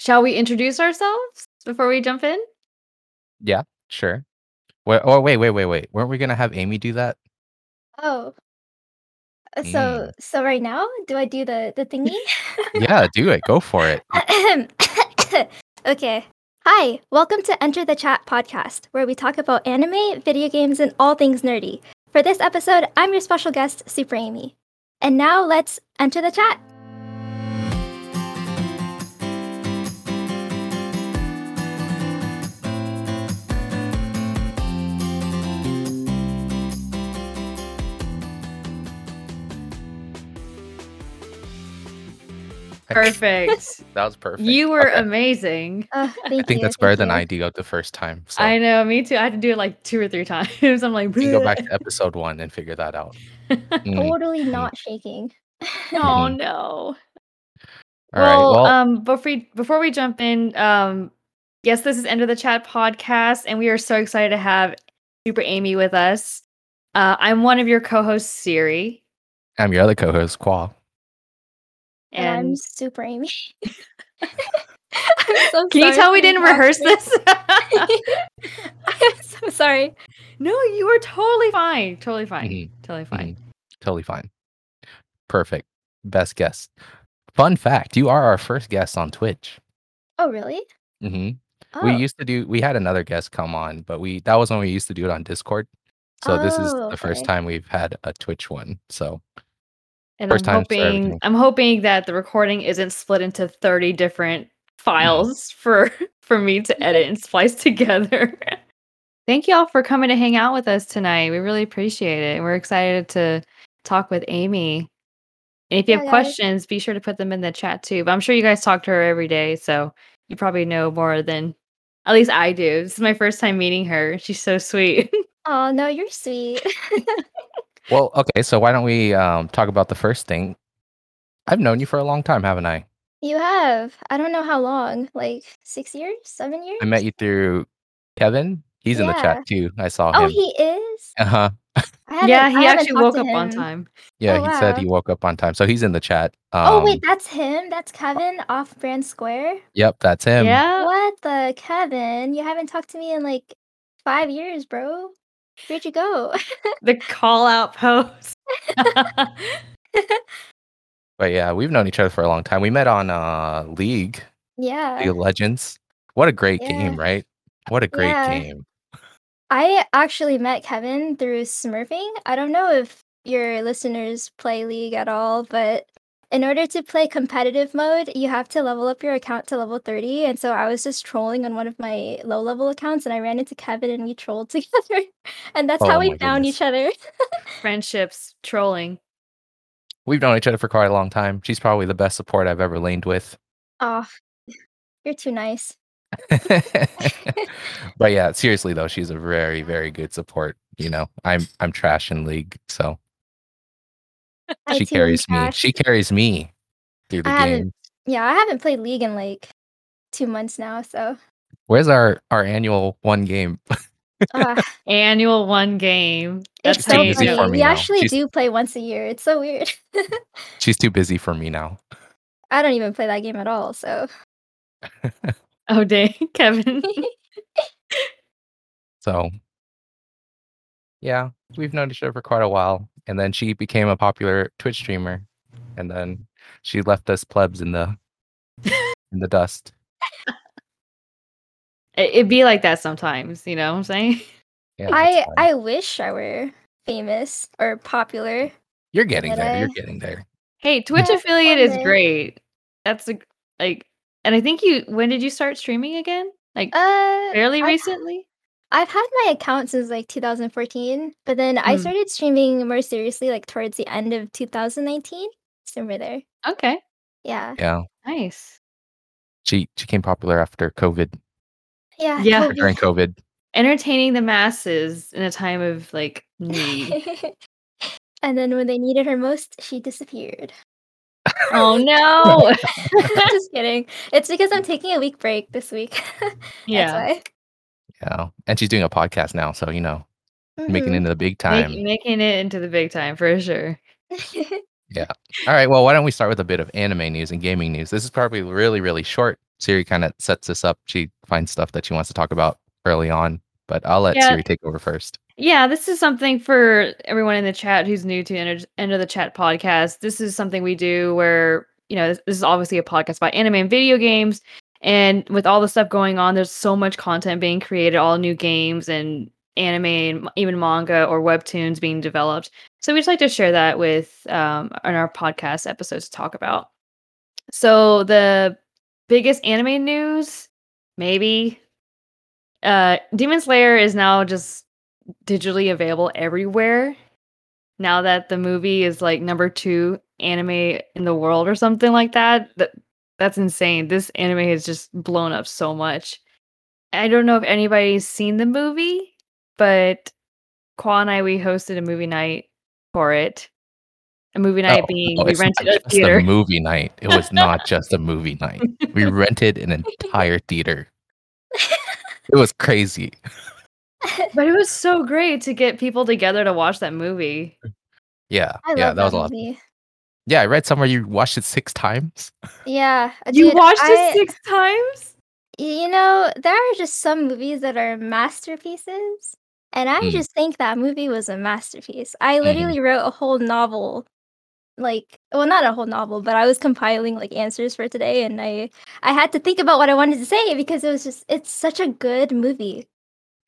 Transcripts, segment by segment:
shall we introduce ourselves before we jump in? Yeah, sure. Wait, oh, wait, wait, wait, wait. Weren't we gonna have Amy do that? Oh. Uh, Mm. So so right now, do I do the the thingy? Yeah, do it. Go for it. okay. Hi, welcome to Enter the Chat podcast, where we talk about anime, video games, and all things nerdy. For this episode, I'm your special guest, Super Amy. And now let's enter the chat. Perfect. That was perfect. you were Okay. amazing. Thank I think you, that's better thank than. I do the first time. So I know, me too. I had to do it like two or three times. I'm like, you go back to episode one and figure that out. Mm. Totally not shaking. oh no. All right. well, Well, um, before we, before we jump in, um, yes, this is Enter the Chat podcast, and we are so excited to have Super Amy with us. Uh, I'm one of your co-hosts, Siri, I'm your other co-host, Qua. And, I'm Super Amy. I'm so can you tell we didn't rehearse interrupting. this? I'm so sorry. no, you were totally fine. Totally fine. Mhm. Totally fine. Totally fine. Perfect. Best guest. Fun fact: You are our first guest on Twitch. Oh, really? hmm Oh. We used to do. We had another guest come on, but we that was when we used to do it on Discord. So this is Oh, the first time we've had a Twitch one. So And First I'm hoping. I'm hoping that the recording isn't split into 30 different files for for me to edit and splice together. Thank you all for coming to hang out with us tonight. We really appreciate it. And we're excited to talk with Amy. And if you Yeah, have guys. questions, be sure to put them in the chat too. But I'm sure you guys talk to her every day, so you probably know more than at least I do. This is my first time meeting her. She's so sweet. Oh no, you're sweet. well, okay. So why don't we um, talk about the first thing? I've known you for a long time, haven't I? you have. I don't know how long. Like six years, seven years. I met you through Kevin. He's in the Yeah. chat too. I saw him. Oh, him. he is. Uh huh. I haven't, yeah, I he haven't actually talked woke to up on him. time. Yeah, Oh, he said he wow. woke up on time, so he's in the chat. Um, oh wait, that's him. That's Kevin off Brand Square. Yep, that's him. yeah. What the Kevin? You haven't talked to me in like five years, bro. Where'd you go? the call out post. But yeah, we've known each other for a long time. We met on uh League, yeah. League of Legends. What a great Yeah. game, right? What a great Yeah. game. I actually met Kevin through Smurfing. I don't know if your listeners play League at all, but in order to play competitive mode, you have to level up your account to level 30. And so I was just trolling on one of my low level accounts and I ran into Kevin and we trolled together. And that's how Oh we found goodness. each other. Friendships, trolling. We've known each other for quite a long time. She's probably the best support I've ever laned with. Oh, you're too nice. but yeah, seriously though, she's a very, very good support. You know, I'm I'm trash in League, so I she carries me. She carries me through the I game. Yeah, I haven't played League in like two months now. So Where's our our annual one game? uh, Annual one game. it's so too busy funny. for me We now. actually She's- do play once a year. It's so weird. She's too busy for me now. I don't even play that game at all. So Oh dang, Kevin. So yeah, we've known each other for quite a while. And then she became a popular Twitch streamer. And then she left us plebs in the in the dust. It, it'd be like that sometimes, you know what I'm saying? Yeah, I fine. I wish I were famous or popular. You're getting Did there. You're getting there. Hey, Twitch Yeah, affiliate is great. That's a like and I think you when did you start streaming again? Like Uh, fairly I've- recently? I've had my account since like 2014, but then I Hmm. started streaming more seriously like towards the end of 2019. Somewhere there. Okay. Yeah. Yeah. Nice. She she became popular after COVID Yeah. Yeah. or during COVID. Entertaining the masses in a time of like need. And then when they needed her most, she disappeared. oh no. Just kidding. It's because I'm taking a week break this week. yeah. That's Yeah. And she's doing a podcast now, so you know, why. making it mm-hmm. into the big time. Make, making it into the big time for sure. yeah. All right. Well, why don't we start with a bit of anime news and gaming news? This is probably really, really short Siri kind of sets this up. She finds stuff that she wants to talk about early on, but I'll let Yeah. Siri take over first. Yeah, this is something for everyone in the chat who's new to End Enter the Chat podcast. This is something we do where, you know, this, this is obviously a podcast about anime and video games. And with all the stuff going on, there's so much content being created, all new games and anime and even manga or webtoons being developed. So we just like to share that with um, on our podcast episodes to talk about. So the biggest anime news, maybe, uh, Demon Slayer is now just digitally available everywhere. Now that the movie is like number two anime in the world or something like that, that that's insane. This anime has just blown up so much. I don't know if anybody's seen the movie, but Qua and I we hosted a movie night for it. A movie oh, night Oh, being no, we rented a just theater. movie night. It was not just a movie night. We rented an entire theater. It was crazy. But it was so great to get people together to watch that movie. Yeah, I yeah, love that was a lot. movie. Yeah, I read somewhere you watched it six times. Yeah, You dude, watched I- it six times? You know, there are just some movies that are masterpieces, and I Mm. just think that movie was a masterpiece. I Mhm. literally wrote a whole novel, like, well, not a whole novel, but I was compiling like answers for today, and I I had to think about what I wanted to say because it was just it's such a good movie.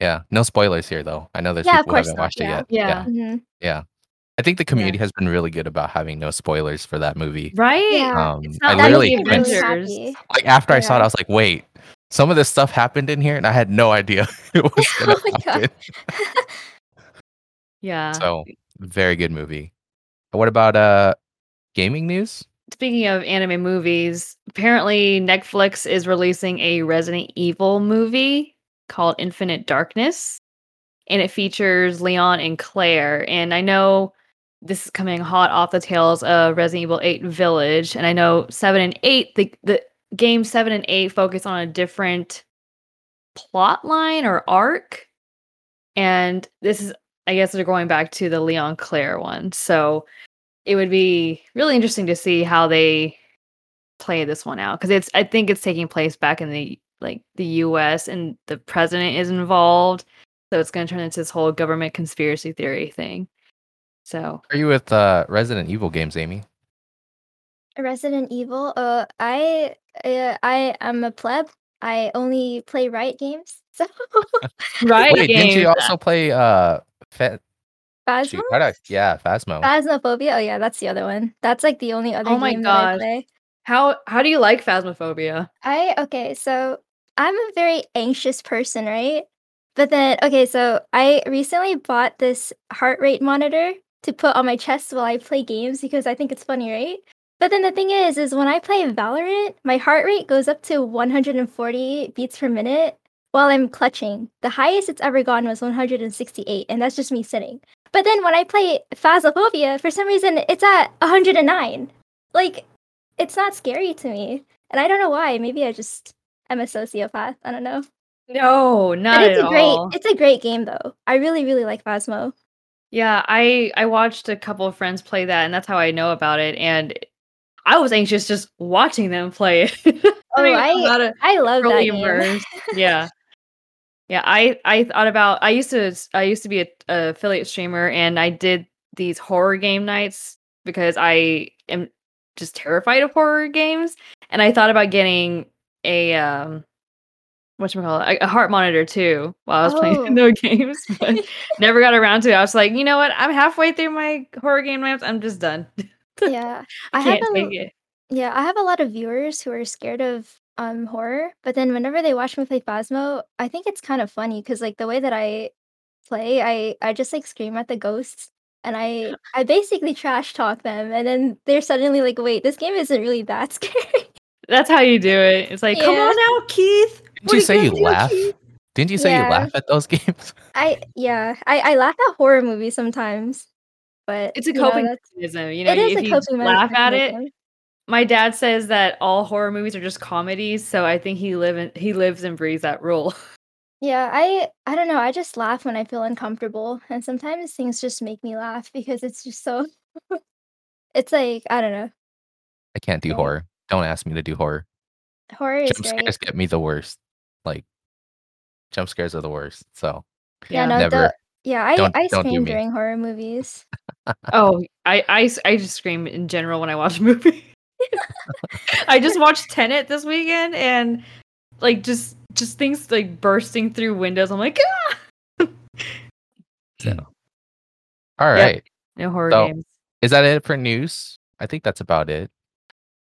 Yeah, no spoilers here though. I know there's Yeah, of people who haven't not, watched yeah. it yet. Yeah. Mhm. yeah. I think the community has been really good about having no spoilers for that movie. Right? Yeah. Um, I literally went, really Avengers. happy. like after I saw it, I was like, wait, some of this stuff happened in here, and I had no idea it was gonna Oh my God. happen. Yeah. So very good movie. What about uh gaming news? Speaking of anime movies, apparently Netflix is releasing a Resident Evil movie called Infinite Darkness. And it features Leon and Claire. And I know this is coming hot off the tails of Resident Evil 8 Village. And I know 7 and 8, the, the game 7 and 8 focus on a different plot line or arc. And this is, I guess, they're going back to the Leon Claire one. So it would be really interesting to see how they play this one out because it's I think it's taking place back in the like the US and the president is involved. So it's going to turn into this whole government conspiracy theory thing. So, Are you with uh Resident Evil games, Amy? Resident Evil. Uh, I uh, I am a pleb. I only play Riot games. So right Wait, didn't you also play uh Fa- Phasma? shoot, how do I- yeah, Phasmo. Phasmophobia. Oh yeah, that's the other one. That's like the only other Oh my game that I play. How how do you like Phasmophobia? I okay, so I'm a very anxious person, right? But then okay, so I recently bought this heart rate monitor to put on my chest while I play games because I think it's funny, right? But then the thing is, is when I play Valorant, my heart rate goes up to 140 beats per minute while I'm clutching. The highest it's ever gone was 168, and that's just me sitting. But then when I play Phasmophobia, for some reason it's at 109. Like, it's not scary to me. And I don't know why. Maybe I just am a sociopath. I don't know. No, not but it's at a great all. it's a great game though. I really, really like Phasmo. Yeah, I I watched a couple of friends play that, and that's how I know about it. And I was anxious just watching them play it. Oh, mean, I- not a- I love that game. yeah yeah i i thought about i used to i used to be a, a affiliate streamer and i did these horror game nights because i am just terrified of horror games and i thought about getting a um whatchamacallit, it, a heart monitor too while i was Oh. playing no games but never got around to it i was like you know what i'm halfway through my horror game maps. i'm just done yeah. i, I have a yeah, I have a lot of viewers who are scared of um horror, but then whenever they watch me play Phasmo, I think it's kind of funny because like the way that I play, I I just like scream at the ghosts and I I basically trash talk them and then they're suddenly like, wait, this game isn't really that scary. that's how you do it it's like come on now keith Didn't you say you laugh? Keith?" Didn't you say Yeah. you laugh at those games? I yeah, I I laugh at horror movies sometimes, but It's a you know, coping mechanism. You know, it is if a you coping me- laugh at it. My dad says that all horror movies are just comedies, so I think he live in, he lives and breathes that rule. Yeah, I I don't know. I just laugh when I feel uncomfortable, and sometimes things just make me laugh because it's just so. it's like I don't know. I can't do Yeah. horror. Don't ask me to do horror. Horror is jump great. scares get me the worst. Like jump scares are the worst. So Yeah, no, Never. the yeah, I Don't- I don't do scream during horror movies. Oh, I, I I just scream in general when I watch a movie. I just watched Tenet this weekend and like just just things like bursting through windows. I'm like, ah! so all Yep. No horror So- games. Is that it for news? I think that's about it.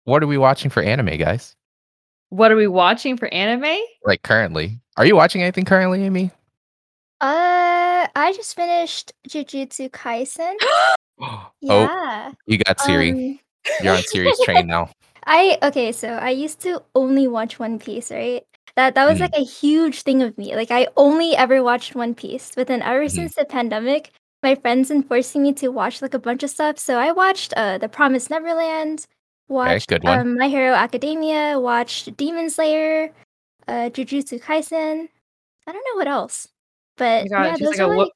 What are we watching for anime, guys? What are we watching for anime? Like currently. Are you watching anything currently, Amy? Uh, I just finished Jujutsu Kaisen. Oh, you got Siri. um, You're on Siri's train now. I okay, so I used to only watch One Piece, right? That that was Mhm. like a huge thing of me. Like I only ever watched One Piece. But then ever Mhm. since the pandemic, my friends been forcing me to watch like a bunch of stuff. So I watched uh The Promised Neverland, watched good one. um, My Hero Academia, watched Demon Slayer, uh Jujutsu Kaisen. I don't know what else. But Oh God, yeah, those like a are wo- like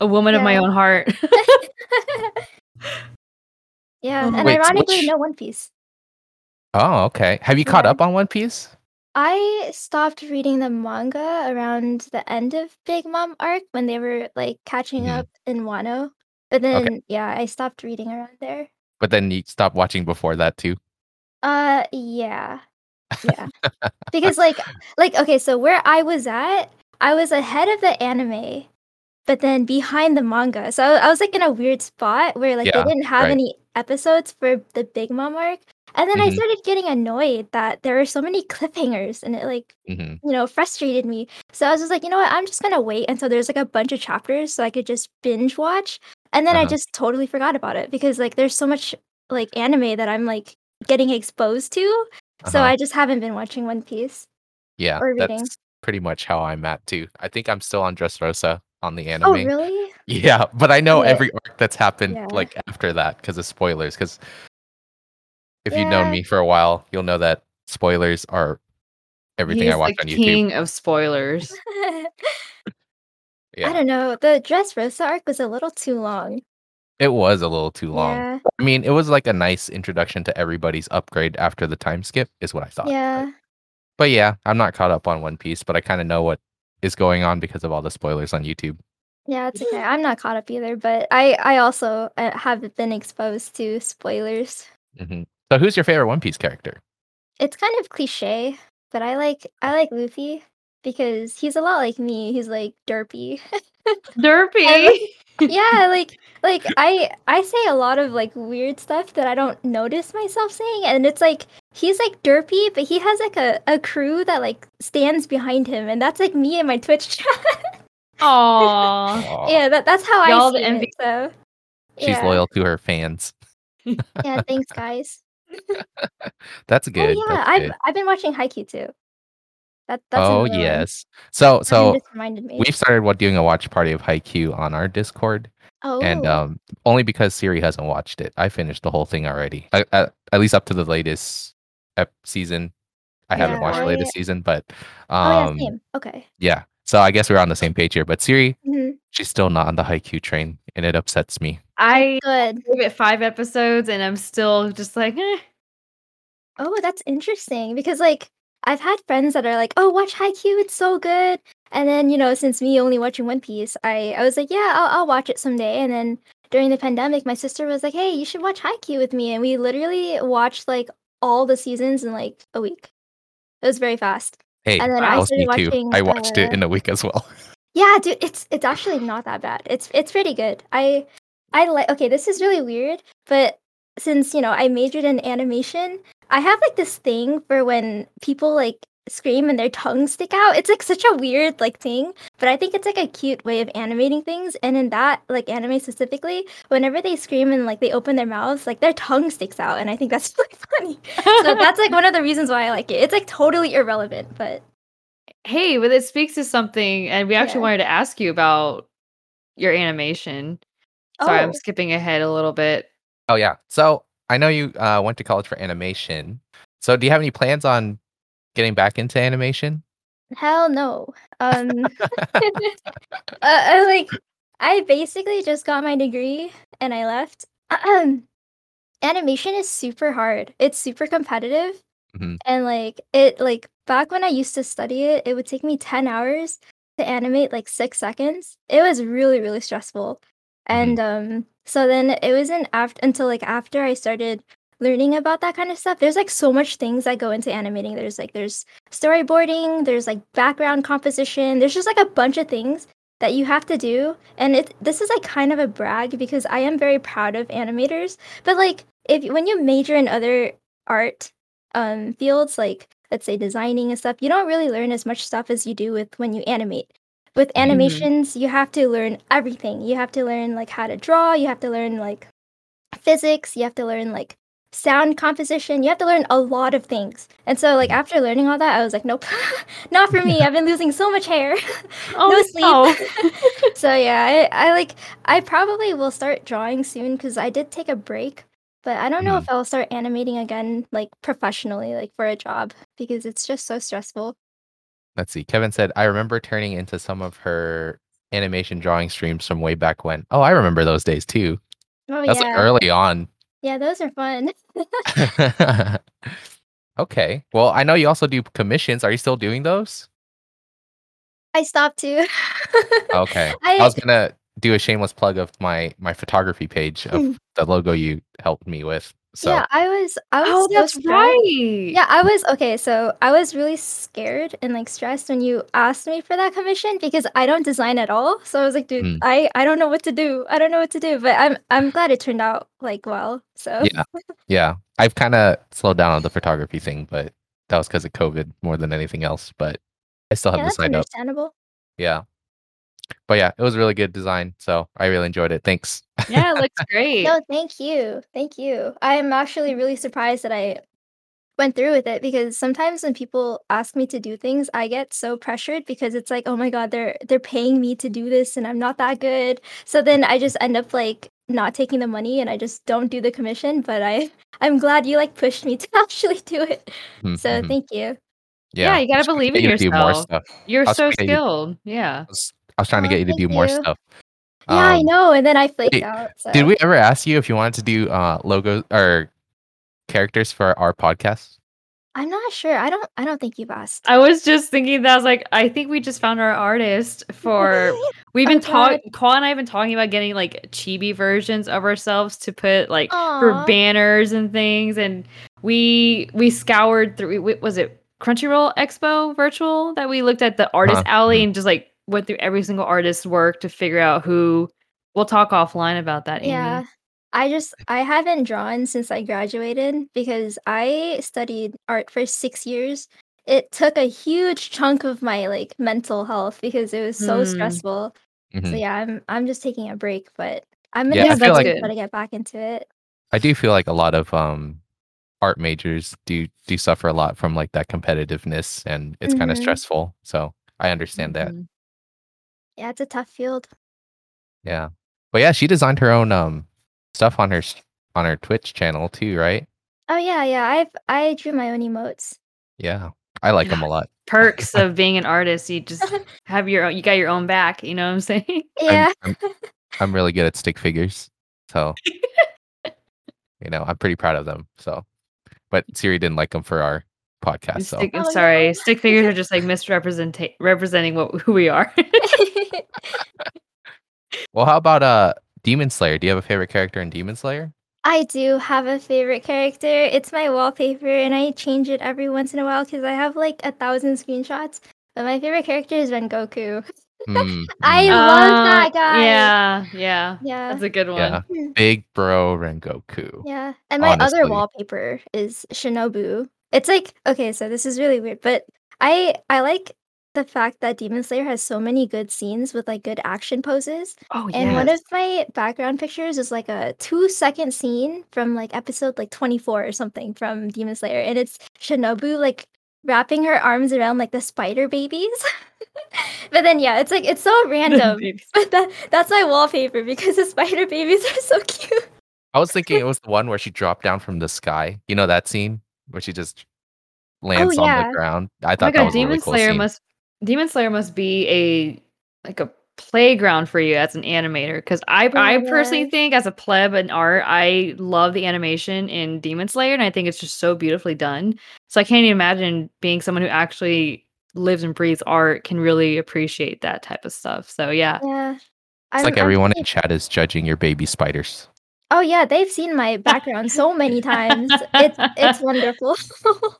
A woman of my own heart. yeah, Oh, and wait, ironically, which- no One Piece. Oh, okay. Have you caught Yeah. up on One Piece? I stopped reading the manga around the end of Big Mom arc when they were like catching Mhm. up in Wano. But then yeah, I stopped reading around there. But then you stopped watching before that too. Uh yeah. Yeah. because like like okay, so where I was at, I was ahead of the anime, but then behind the manga. So I was like in a weird spot where like Yeah, they didn't have right. any episodes for the Big Mom arc. And then I Mhm. started getting annoyed that there were so many cliffhangers and it like hmm you know, frustrated me. So I was just like, you know what? I'm just gonna wait until there's like a bunch of chapters so I could just binge watch. And then I Uh-huh. just totally forgot about it because like there's so much like anime that I'm like getting exposed to. So Uh-huh. I just haven't been watching One Piece. Yeah, or reading. that's pretty much how I'm at too. I think I'm still on Dressrosa on the anime. Oh, really? Yeah, but I know Okay. every arc that's happened Yeah. like after that because of spoilers. Because if you've known me for a while, you'll know that spoilers are everything He's I watch the on YouTube. king of spoilers. Yeah, I don't know. The Dressrosa arc was a little too long. it was a little too long. Yeah. I mean, it was like a nice introduction to everybody's upgrade after the time skip, is what I thought. Yeah. But yeah, I'm not caught up on One Piece, but I kind of know what is going on because of all the spoilers on YouTube. Yeah, it's okay. I'm not caught up either, but I I also uh, have been exposed to spoilers. hmm So, who's your favorite One Piece character? It's kind of cliche, but I like I like Luffy because he's a lot like me. He's like derpy. Derpy. yeah, like like I I say a lot of like weird stuff that I don't notice myself saying, and it's like he's like derpy, but he has like a, a crew that like stands behind him, and that's like me and my Twitch chat. Aww. Yeah, that, that's how Y'all I the see envy- it. So she's yeah. loyal to her fans. Yeah, thanks guys. That's oh, good. oh yeah, that's I've good. I've been watching Haikyuu too. That that's oh another one. yes. So Kevin so just reminded me. we've started what doing a watch party of Haikyuu on our Discord, oh, and um only because Siri hasn't watched it. I finished the whole thing already. I, I, at least up to the latest ep- season. I haven't Yeah, watched the latest season, but oh yeah, um same. Okay. yeah. So I guess we're on the same page here. But Siri, Mhm. she's still not on the Haikyuu train, and it upsets me. I Good. gave it five episodes and I'm still just like, eh. Oh, that's interesting because like I've had friends that are like, "Oh, watch Haikyuu, it's so good." And then, you know, since me only watching One Piece, I I was like, "Yeah, I'll, I'll watch it someday." And then during the pandemic, my sister was like, "Hey, you should watch Haikyuu with me." And we literally watched like all the seasons in like a week. It was very fast. Hey, And then I me started watching, I watched it uh, in a week as well. Yeah, dude, it's it's actually not that bad. It's it's pretty good. I I like okay, this is really weird, but since, you know, I majored in animation, I have like this thing for when people like scream and their tongues stick out. It's like such a weird like thing, but I think it's like a cute way of animating things. And in that like anime specifically, whenever they scream and like they open their mouths, like their tongue sticks out, and I think that's really funny. So that's like one of the reasons why I like it. It's like totally irrelevant, but hey, but it speaks to something, and we actually Yeah. wanted to ask you about your animation. Sorry, oh. I'm Oh. skipping ahead a little bit. Oh yeah. So I know you uh, went to college for animation. So do you have any plans on getting back into animation? Hell no. Um, uh, I, like I basically just got my degree and I left. Animation is super hard. It's super competitive. Mhm. And like it like back when I used to study it, it would take me 10 hours to animate like 6 seconds. It was really really stressful. And um so then it wasn't after until like after I started learning about that kind of stuff. There's like so much things that go into animating. There's like there's storyboarding, there's like background composition. There's just like a bunch of things that you have to do. And it this is like kind of a brag because I am very proud of animators. But like if when you major in other art um fields like let's say designing and stuff, you don't really learn as much stuff as you do with when you animate. With Mhm. animations, you have to learn everything. You have to learn like how to draw, you have to learn like physics, you have to learn like sound composition, you have to learn a lot of things. And so like after learning all that, I was like, nope, not for me. I've been losing so much hair. Oh, no sleep. no. so yeah, I, I like I probably will start drawing soon because I did take a break. But I don't know Mhm. if I'll start animating again, like professionally, like for a job, because it's just so stressful. Let's see. Kevin said, I remember turning into some of her animation drawing streams from way back when. Oh, I remember those days too. Oh That's yeah, like early on. yeah, those are fun. okay. Well, I know you also do commissions. Are you still doing those? I stopped too. Okay. I, I was gonna do a shameless plug of my my photography page of the logo you helped me with. So yeah, I was I was Oh, so that's stressed. right. Yeah, I was okay. So I was really scared and like stressed when you asked me for that commission because I don't design at all. So I was like, dude, Mm. I I don't know what to do. I don't know what to do. But I'm I'm glad it turned out like well. So yeah, yeah. I've kind of slowed down on the photography thing, but that was because of COVID more than anything else. But I still have yeah, the that's site up. understandable. Yeah. But yeah, it was a really good design. So I really enjoyed it. Thanks. Yeah, it looks great. No, thank you. Thank you. I'm actually really surprised that I went through with it because sometimes when people ask me to do things, I get so pressured because it's like, oh my god, they're they're paying me to do this and I'm not that good. So then I just end up like not taking the money and I just don't do the commission. But I I'm glad you like pushed me to actually do it. So Mhm. thank you. Yeah, you gotta was trying to believe in you to do more yourself. You're I was so trying to get you- skilled. Yeah. I was, I was trying to get you to thank do more stuff. Yeah, I Um, know. And then I flaked wait, out. So. Did we ever ask you if you wanted to do uh logos or characters for our podcast? I'm not sure. I don't I don't think you've asked. I was just thinking that I was like, I think we just found our artist for we've been Oh, talking God. Cole and I have been talking about getting like chibi versions of ourselves to put like for banners and things and we we scoured through was it Crunchyroll Expo virtual that we looked at the artist Uh-huh, alley mhm. and just like went through every single artist's work to figure out who we'll talk offline about that Amy. Yeah. I just I haven't drawn since I graduated because I studied art for 6 years. It took a huge chunk of my like mental health because it was so Hmm. stressful. So Mhm. yeah, I'm I'm just taking a break, but I'm Yeah, gonna I feel try like- to get back into it. I do feel like a lot of um art majors do do suffer a lot from like that competitiveness and it's kind of stressful. So I understand that. Yeah, it's a tough field. Yeah. But yeah, she designed her own um stuff on her on her Twitch channel too, right? Oh yeah, yeah. I've I drew my own emotes. Yeah. I like them a lot. Perks of being an artist, you just have your own you got your own back, you know what I'm saying? I'm- Yeah. I'm, I'm really good at stick figures. So you know, I'm pretty proud of them. So but Siri didn't like them for our podcast. So Stick, I'm Oh, sorry, no. stick figures are just like misrepresenting representing what who we are. well how about uh Demon Slayer? Do you have a favorite character in Demon Slayer? I do have a favorite character. It's my wallpaper, and I change it every once in a while because I have like a thousand screenshots. But my favorite character is Rengoku. Hmm, I hmm. love that Uh, guy. Yeah, yeah. Yeah. That's a good one. Yeah. Big bro Rengoku. Yeah. And my Honestly. other wallpaper is Shinobu. It's like okay, so this is really weird, but I I like the fact that Demon Slayer has so many good scenes with like good action poses. Oh And one of my background pictures is like a two second scene from like episode like 24 or something from Demon Slayer. And it's Shinobu like wrapping her arms around like the spider babies. but then yeah, it's like it's so random. but that that's my wallpaper because the spider babies are so cute. I was thinking it was the one where she dropped down from the sky. You know that scene where she just oh, lands on yeah. the ground. I Oh thought that god, was a Demon really cool Slayer scene. must Demon Slayer must be a like a playground for you as an animator because I I personally think as a pleb in art, I love the animation in Demon Slayer and I think it's just so beautifully done. So I can't even imagine being someone who actually lives and breathes art can really appreciate that type of stuff. So yeah. Yeah. It's I'm- like I'm everyone in chat is judging your baby spiders. Oh yeah, they've seen my background so many times. It's it's wonderful.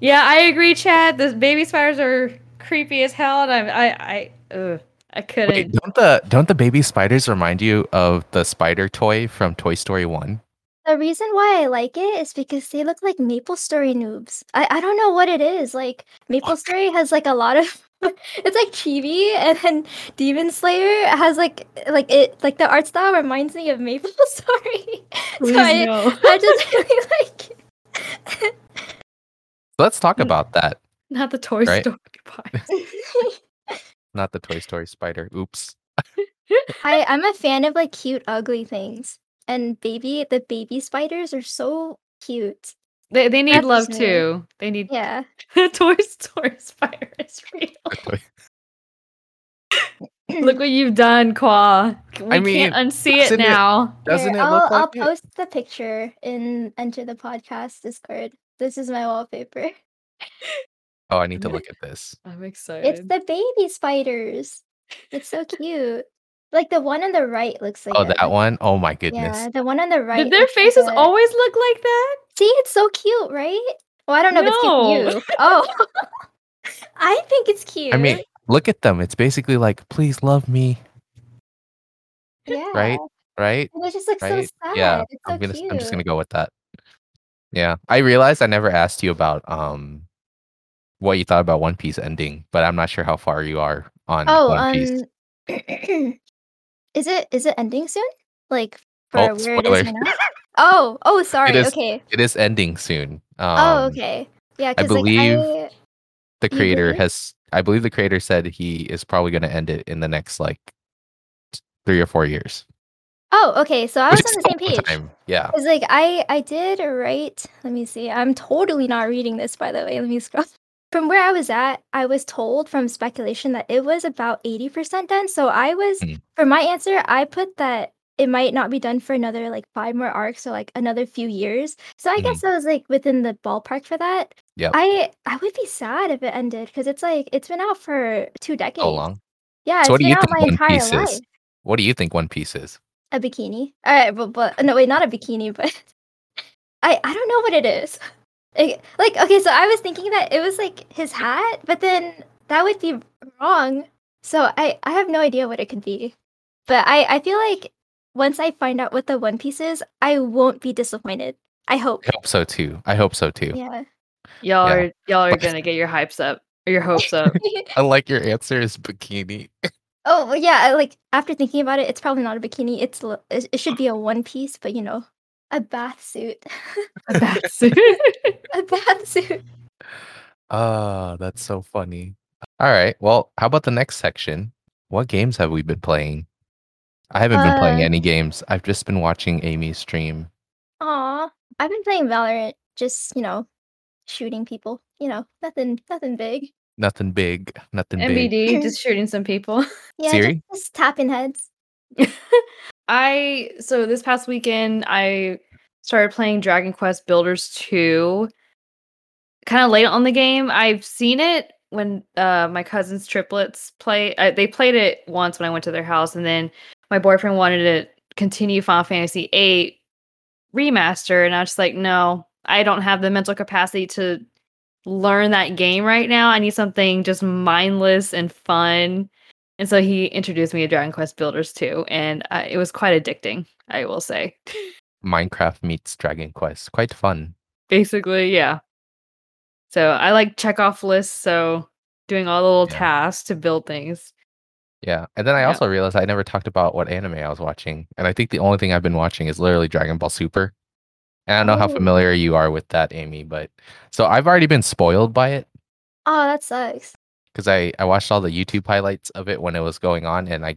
Yeah, I agree, Chad. The baby spiders are creepy as hell and I'm I I ugh, I couldn't Wait, don't the don't the baby spiders remind you of the spider toy from Toy Story One? the reason why I like it is because they look like Maple Story noobs. I, I don't know what it is. Like Maple Story has like a lot of it's like chibi and then Demon Slayer has like like it like the art style reminds me of Maple Story. Please so I, no. I just really like. Let's talk Mm. about that. Not the Toy Right? Story part. Not the Toy Story spider. Oops. I I'm a fan of like cute ugly things. And baby the baby spiders are so cute. They they need That's love me. too. They need Yeah. the Toy Story spider is real. Look what you've done, Qua. We I mean, can't unsee it doesn't it- now. Doesn't Here, it I'll, look I'll it? post the picture in enter the podcast Discord. This is my wallpaper. Oh, I need to look at this. I'm excited. It's the baby spiders. It's so cute. Like the one on the right looks like Oh, a- that one? Oh my goodness. Yeah, the one on the right. Did their looks like faces a- always look like that? See, it's so cute, right? Well, I don't know if it's cute you. Oh, I think it's cute. I mean, look at them. It's basically like, please love me, yeah, right? Right? And it just looks Right? so sad. Yeah. it's so I'm gonna cute. I'm just gonna go with that. Yeah. I realized I never asked you about um what you thought about One Piece ending, but I'm not sure how far you are on Oh, One Piece. um, is it is it ending soon? Like for Oh, where spoiler. is right now? Oh, oh, sorry. is- okay. It is ending soon. Um, oh, okay. Yeah, I because like believe- I, the creator believe? has I believe the creator said he is probably going to end it in the next like 3 or 4 years. oh, okay. So I was Which on the same page. time. Yeah. Because like I I did write. Let me see. I'm totally not reading this by the way. Let me scroll. From where I was at, I was told from speculation that it was about eighty percent done. So I was Hmm. for my answer. I put that it might not be done for another like five more arcs or like another few years. So I Mhm. guess I was like within the ballpark for that. Yeah. I I would be sad if it ended because it's like it's been out for two decades. So long. Yeah, So what do been you out think my One entire Piece life. is? What do you think One Piece is? A bikini. All right, but, but no, wait, not a bikini, but I I don't know what it is. Like, like okay, so I was thinking that it was like his hat, but then that would be wrong. So I I have no idea what it could be. But I I feel like once I find out what the One Piece is, I won't be disappointed. I hope. I hope so too. I hope so too. Yeah. Y'all Yeah. are y'all are gonna get your hypes up or your hopes up. I like your answer is bikini. oh yeah. I- Like after thinking about it, it's probably not a bikini. It's it, it should be a one piece, but you know, a bath suit. That's a bath suit. Oh, that's so funny. All right. Well, how about the next section? What games have we been playing? I haven't been playing Uh, any games. I've just been watching Amy stream. Aw, I've been playing Valorant, just you know, shooting people. You know, nothing, nothing big. Nothing big, nothing big. NBD just shooting some people. Yeah, Siri? just, just tapping heads. I so this past weekend I started playing Dragon Quest Builders 2. Kind of late on the game. I've seen it when uh my cousins triplets play uh, they played it once when I went to their house and then my boyfriend wanted to continue Final Fantasy VIII remaster and I was just like no, I don't have the mental capacity to learn that game right now. I need something just mindless and fun. And so he introduced me to Dragon Quest Builders 2, and uh, it was quite addicting, I will say. Minecraft meets Dragon Quest. Quite fun. Basically, yeah. So I like check off lists, so doing all the little Yeah. tasks to build things. Yeah. And then I Yeah. also realized I never talked about what anime I was watching. And I think the only thing I've been watching is literally Dragon Ball Super. And I don't know how Oh. familiar you are with that, Amy, but so I've already been spoiled by it Oh, that sucks. because I, I watched all the YouTube highlights of it when it was going on and I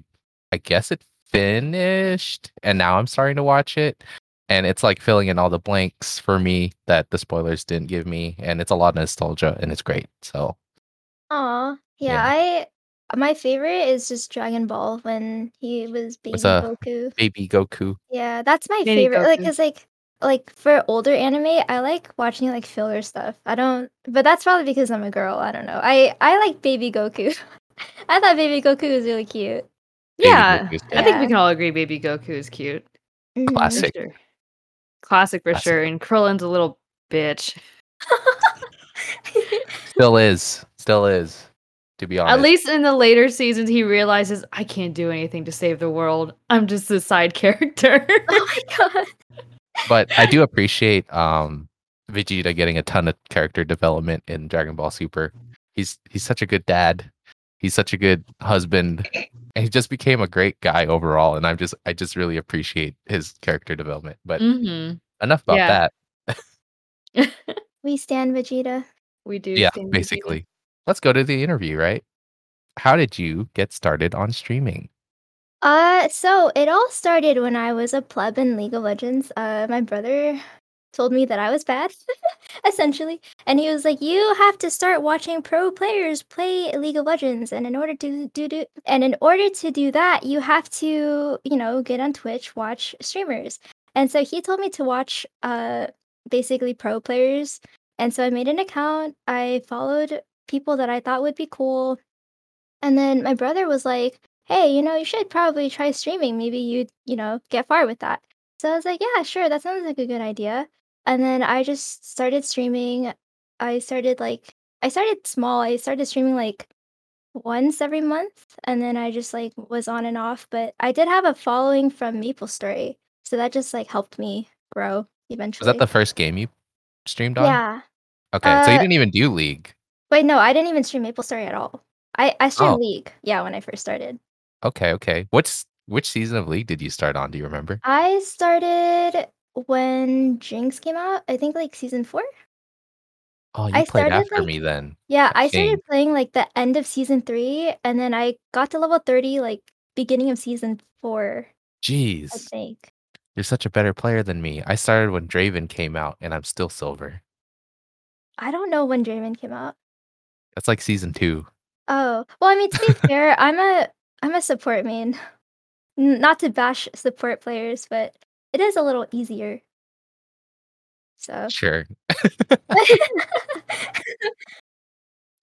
I guess it finished and now I'm starting to watch it. And it's like filling in all the blanks for me that the spoilers didn't give me. And it's a lot of nostalgia and it's great. So Aw, yeah, Yeah. I My favorite is just Dragon Ball when he was baby Was a Goku. baby Goku. Yeah, that's my Baby favorite. Like, Goku. cause like like for older anime, I like watching like filler stuff. I don't, but that's probably because I'm a girl. I don't know. I I like baby Goku. I thought baby Goku was really cute. Baby Yeah, Goku's I think we Yeah. can all agree Baby Goku is cute. Mhm. For Classic. sure. Classic for Classic. sure. And Krillin's a little bitch. Still is. Still is. To be honest. At least in the later seasons, he realizes I can't do anything to save the world. I'm just a side character. oh my god. but I do appreciate um Vegeta getting a ton of character development in Dragon Ball Super. He's he's such a good dad. He's such a good husband. And he just became a great guy overall. And I'm just I just really appreciate his character development. But hmm enough about Yeah. that. We stand Vegeta. we do. Yeah, stand Vegeta. Let's go to the interview, right? How did you get started on streaming? Uh, so it all started when I was a pleb in League of Legends. Uh, my brother told me that I was bad, essentially, and he was like, "You have to start watching pro players play League of Legends, and in order to do, do and in order to do that, you have to, you know, get on Twitch, watch streamers." And so he told me to watch, uh, basically pro players, and so I made an account. I followed people that I thought would be cool, and then my brother was like hey, you know, you should probably try streaming. Maybe you'd, you know, get far with that. So I was like, yeah, sure, that sounds like a good idea. And then I just started streaming. I started like, I started small. I started streaming like once every month. And then I just like was on and off. But I did have a following from Maple Story. So that just like helped me grow eventually. Was that the first game you streamed on? Yeah. Okay. so you Uh, didn't even do League. Wait, no, I didn't even stream Maple Story at all. I, I streamed Oh. League. Yeah, when I first started. Okay, okay. What's which season of League did you start on? Do you remember? I started when Jinx came out. I think like season four. Oh, you I played started, after like- me then. Yeah, I Dang. started playing like the end of season three, and then I got to level 30 like beginning of season four, I Jeez, think. you're such a better player than me. I started when Draven came out, and I'm still silver. I don't know when Draven came out. That's like season two. Oh, well, I mean to be fair, I'm a I'm a support main. Not to bash support players, but it is a little easier. So Sure.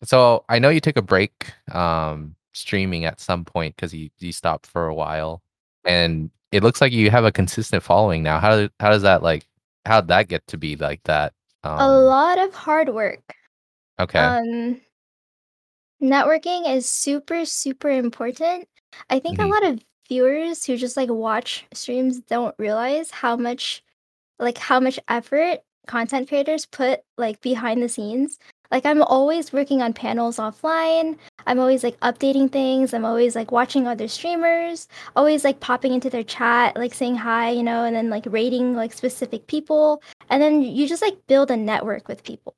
So I know you took a break um streaming at some point because you you stopped for a while, and it looks like you have a consistent following now. How do- how does that like how'd that get to be like that? Um, a lot of hard work. Okay. Um, networking is super, super important. I think Mhm. a lot of viewers who just like watch streams don't realize how much, like, how much effort content creators put like behind the scenes. Like, I'm always working on panels offline. I'm always like updating things. I'm always like watching other streamers, always like popping into their chat, like saying hi, you know, and then like rating like specific people. And then you just like build a network with people.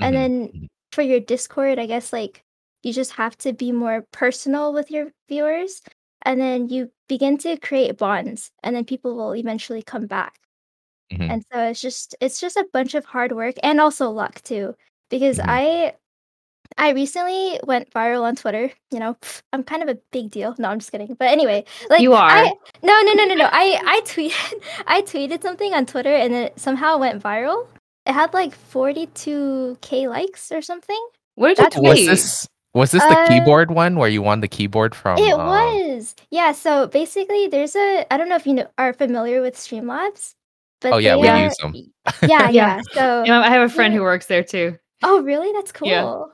And Mhm, then mhm. for your Discord, I guess like you just have to be more personal with your viewers and then you begin to create bonds and then people will eventually come back. Mhm. And so it's just it's just a bunch of hard work and also luck too because Mhm. I I recently went viral on Twitter, you know, I'm kind of a big deal. No, I'm just kidding. But anyway, like You are. I, no, no, no, no, no. I I tweeted I tweeted something on Twitter and it somehow went viral. It had like 42k likes or something. What did you tweet? Was this was this the Uh, keyboard one where you won the keyboard from? it um, was. Yeah, so basically there's a I don't know if you know, are familiar with Streamlabs, but Oh, yeah, we are- use 'em. Yeah, Yeah. yeah. So You know, I have a friend Yeah. who works there too. Oh, really? That's cool. Yeah.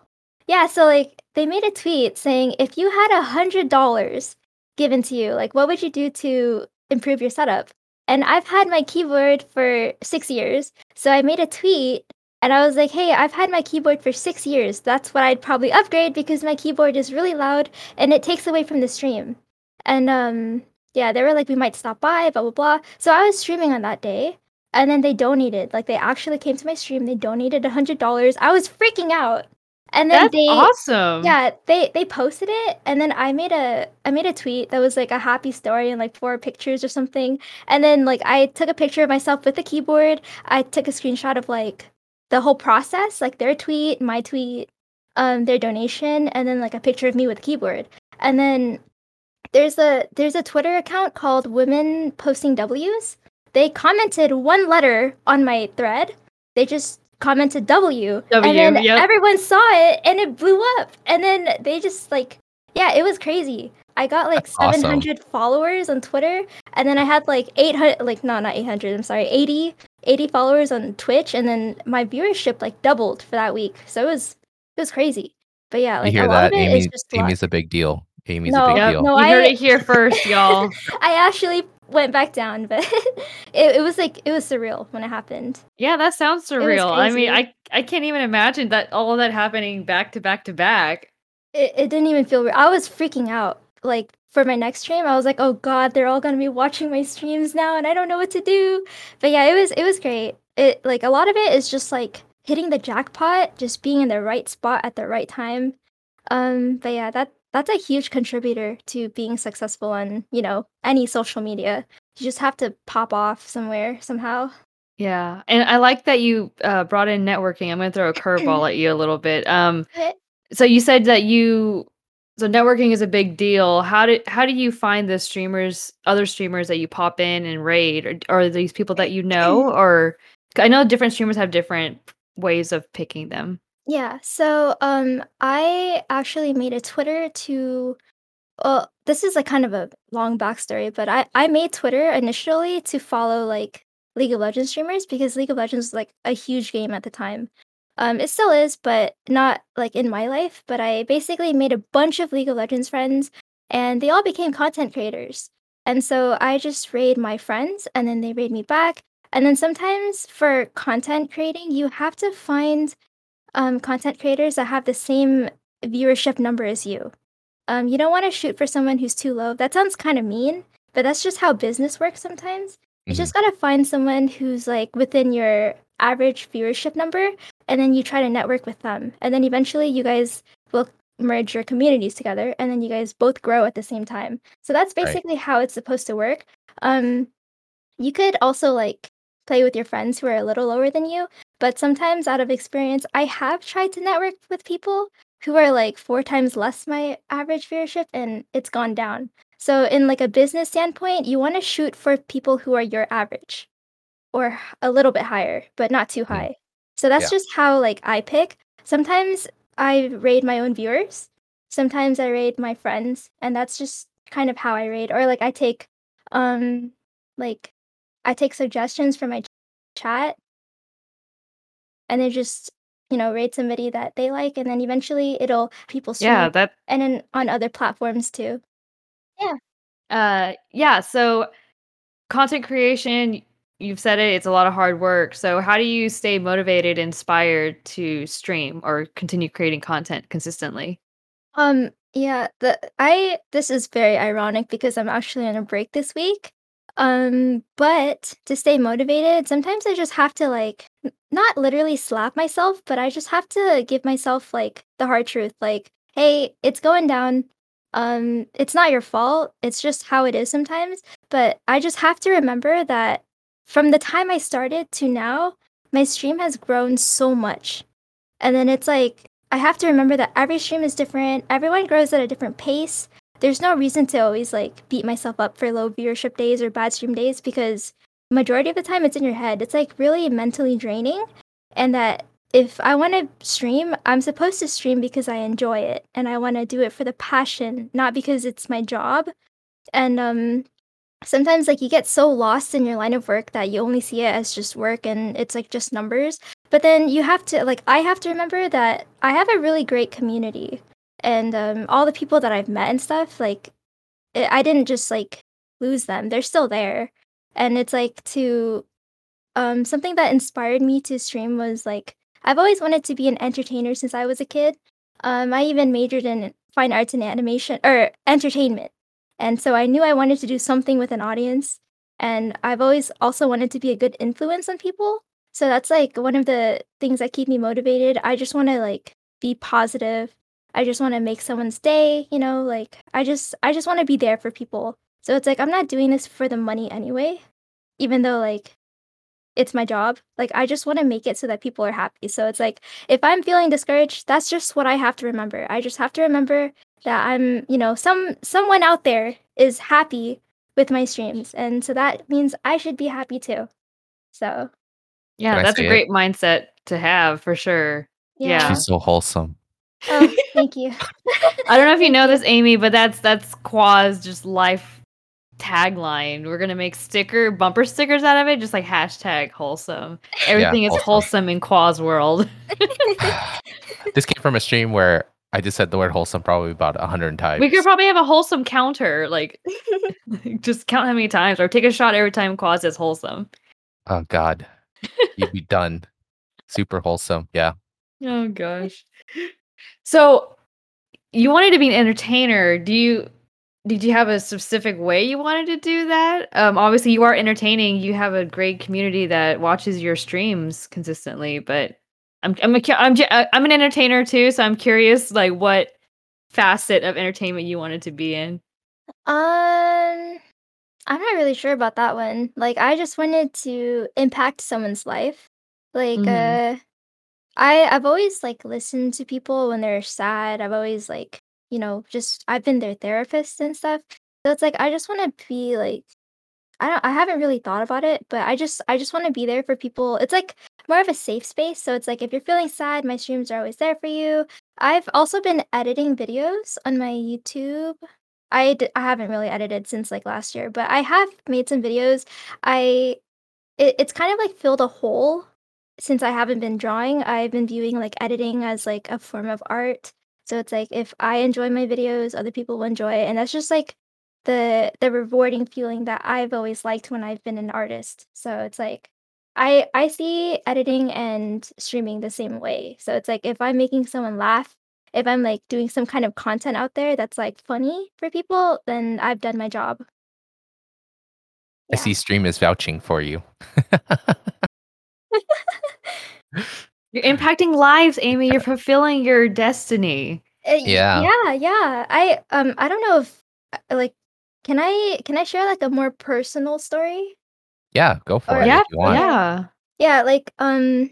Yeah. so like they made a tweet saying if you had a hundred dollars given to you, like what would you do to improve your setup? And I've had my keyboard for six years, so I made a tweet and I was like, hey, I've had my keyboard for six years. That's what I'd probably upgrade because my keyboard is really loud and it takes away from the stream. And um, yeah, they were like, we might stop by, blah blah blah. So I was streaming on that day, and then they donated. Like they actually came to my stream. They donated a hundred dollars. I was freaking out. And then That's they awesome. yeah, they they posted it and then I made a I made a tweet that was like a happy story and like four pictures or something. And then like I took a picture of myself with the keyboard. I took a screenshot of like the whole process, like their tweet, my tweet, um, their donation, and then like a picture of me with a keyboard. And then there's a there's a Twitter account called Women Posting W's. They commented one letter on my thread. They just commented W, W, and then yep. everyone saw it, and it blew up. And then they just like, yeah, it was crazy. I got like That's awesome. 700 followers on Twitter, and then I had like 800, like no, not 800. I'm sorry, 80, 80 followers on Twitch, and then my viewership like doubled for that week. So it was it was crazy. But yeah, like you a hear lot that? of it is Amy, just luck. Amy's a big deal. Amy's No, a big Yep. deal. no, you heard it here first, y'all. I actually went back down, but it, it was like it was surreal when it happened. Yeah, that sounds surreal. I mean. I I can't even imagine that all of that happening back to back to back. It, it didn't even feel real. I was freaking out. Like for my next stream, I was like, "Oh God, they're all gonna be watching my streams now, and I don't know what to do." But yeah, it was it was great. It like a lot of it is just like hitting the jackpot, just being in the right spot at the right time. Um, but yeah, that that's a huge contributor to being successful on you know any social media. You just have to pop off somewhere somehow. Yeah, and I like that you uh, brought in networking. I'm going to throw a curveball at you a little bit. Um, so you said that you so networking is a big deal. How do how do you find the streamers, other streamers that you pop in and raid, or, are these people that you know, or I know different streamers have different ways of picking them. Yeah, so um I actually made a Twitter to well, this is like kind of a long backstory, but I I made Twitter initially to follow like League of Legends streamers because League of Legends was like a huge game at the time. Um it still is, but not like in my life, but I basically made a bunch of League of Legends friends and they all became content creators. And so I just raid my friends and then they raid me back. And then sometimes for content creating, you have to find um, content creators that have the same viewership number as you. Um, you don't want to shoot for someone who's too low. That sounds kind of mean, but that's just how business works sometimes. You Mhm. just gotta find someone who's like within your average viewership number, and then you try to network with them. And then eventually you guys will merge your communities together, and then you guys both grow at the same time. So that's Right. basically how it's supposed to work. Um, you could also like play with your friends who are a little lower than you, but sometimes out of experience, I have tried to network with people who are like four times less my average viewership and it's gone down. So in like a business standpoint, you want to shoot for people who are your average or a little bit higher, but not too high. So that's Yeah. just how like I pick. Sometimes I raid my own viewers. Sometimes I raid my friends, and that's just kind of how I raid. Or like I take um like I take suggestions from my ch- chat and then just you know raid somebody that they like and then eventually it'll people stream Yeah, that and then on other platforms too Yeah. Uh, yeah. So, content creation, you've said it, it's a lot of hard work. So, how do you stay motivated, inspired to stream or continue creating content consistently? um yeah the i this is very ironic because i'm actually on a break this week um but to stay motivated sometimes i just have to like not literally slap myself but i just have to give myself like the hard truth like hey it's going down um it's not your fault it's just how it is sometimes but i just have to remember that from the time i started to now my stream has grown so much and then it's like I have to remember that every stream is different. Everyone grows at a different pace. There's no reason to always like beat myself up for low viewership days or bad stream days because majority of the time it's in your head. It's like really mentally draining and that if I want to stream, I'm supposed to stream because I enjoy it and I want to do it for the passion, not because it's my job. And um sometimes like you get so lost in your line of work that you only see it as just work and it's like just numbers. But then you have to like i have to remember that i have a really great community and um, all the people that i've met and stuff like i I didn't just like lose them. They're still there. And it's like to um something that inspired me to stream was like i've always wanted to be an entertainer since i was a kid. Um i even majored in fine arts and animation or entertainment and so i knew i wanted to do something with an audience and i've always also wanted to be a good influence on people so that's like one of the things that keep me motivated. I just want to like be positive. I just want to make someone's day, you know, like I just I just want to be there for people. So it's like I'm not doing this for the money anyway, even though like it's my job. Like I just want to make it so that people are happy. So it's like if I'm feeling discouraged, that's just what I have to remember. I just have to remember that I'm, you know, some someone out there is happy with my streams. And so that means I should be happy too. So Yeah, Can that's a say it? great mindset to have for sure. Yeah. She's so wholesome. Oh, thank you. I don't know if you know this, Amy, but that's that's Qua's just life tagline. We're gonna make sticker bumper stickers out of it, just like hashtag wholesome. Everything is wholesome. wholesome in Qua's world. this came from a stream where I just said the word wholesome probably about a hundred times. We could probably have a wholesome counter, like just count how many times, or take a shot every time Qua says wholesome. oh God, you'd be done. Super wholesome. Yeah. Oh gosh. So you wanted to be an entertainer. Do you did you have a specific way you wanted to do that? Um obviously you are entertaining. You have a great community that watches your streams consistently, but I'm I'm a, I'm uh, I'm an entertainer too, so I'm curious like what facet of entertainment you wanted to be in. Um, I'm not really sure about that one. Like, I just wanted to impact someone's life. Like, Mhm. uh, I I've always like listened to people when they're sad. I've always like, you know, just I've been their therapist and stuff. So it's like I just want to be like I don't I haven't really thought about it, but I just I just want to be there for people. It's like more of a safe space. So it's like if you're feeling sad, my streams are always there for you. I've also been editing videos on my YouTube. I d- I haven't really edited since like last year, but I have made some videos. I it, it's kind of like filled a hole since I haven't been drawing. I've been viewing like editing as like a form of art. So it's like if I enjoy my videos, other people will enjoy it, and that's just like the the rewarding feeling that I've always liked when I've been an artist. So it's like I I see editing and streaming the same way. So it's like if I'm making someone laugh, if I'm like doing some kind of content out there that's like funny for people, then I've done my job. I see stream is vouching for you. You're impacting lives, Amy. You're fulfilling your destiny. Uh, Yeah. Yeah, yeah. I um I don't know if uh, like can I can I share like a more personal story? yeah, go for Or- it yeah, if you want. yeah. Yeah, like um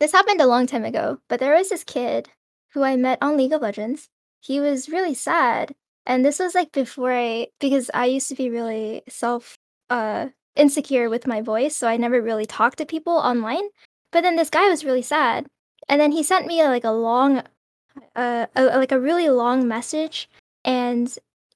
this happened a long time ago, but there was this kid who I met on League of Legends. He was really sad. And this was like before I because I used to be really self uh insecure with my voice, so I never really talked to people online. But then this guy was really sad. And then he sent me like a long uh a, like a really long message and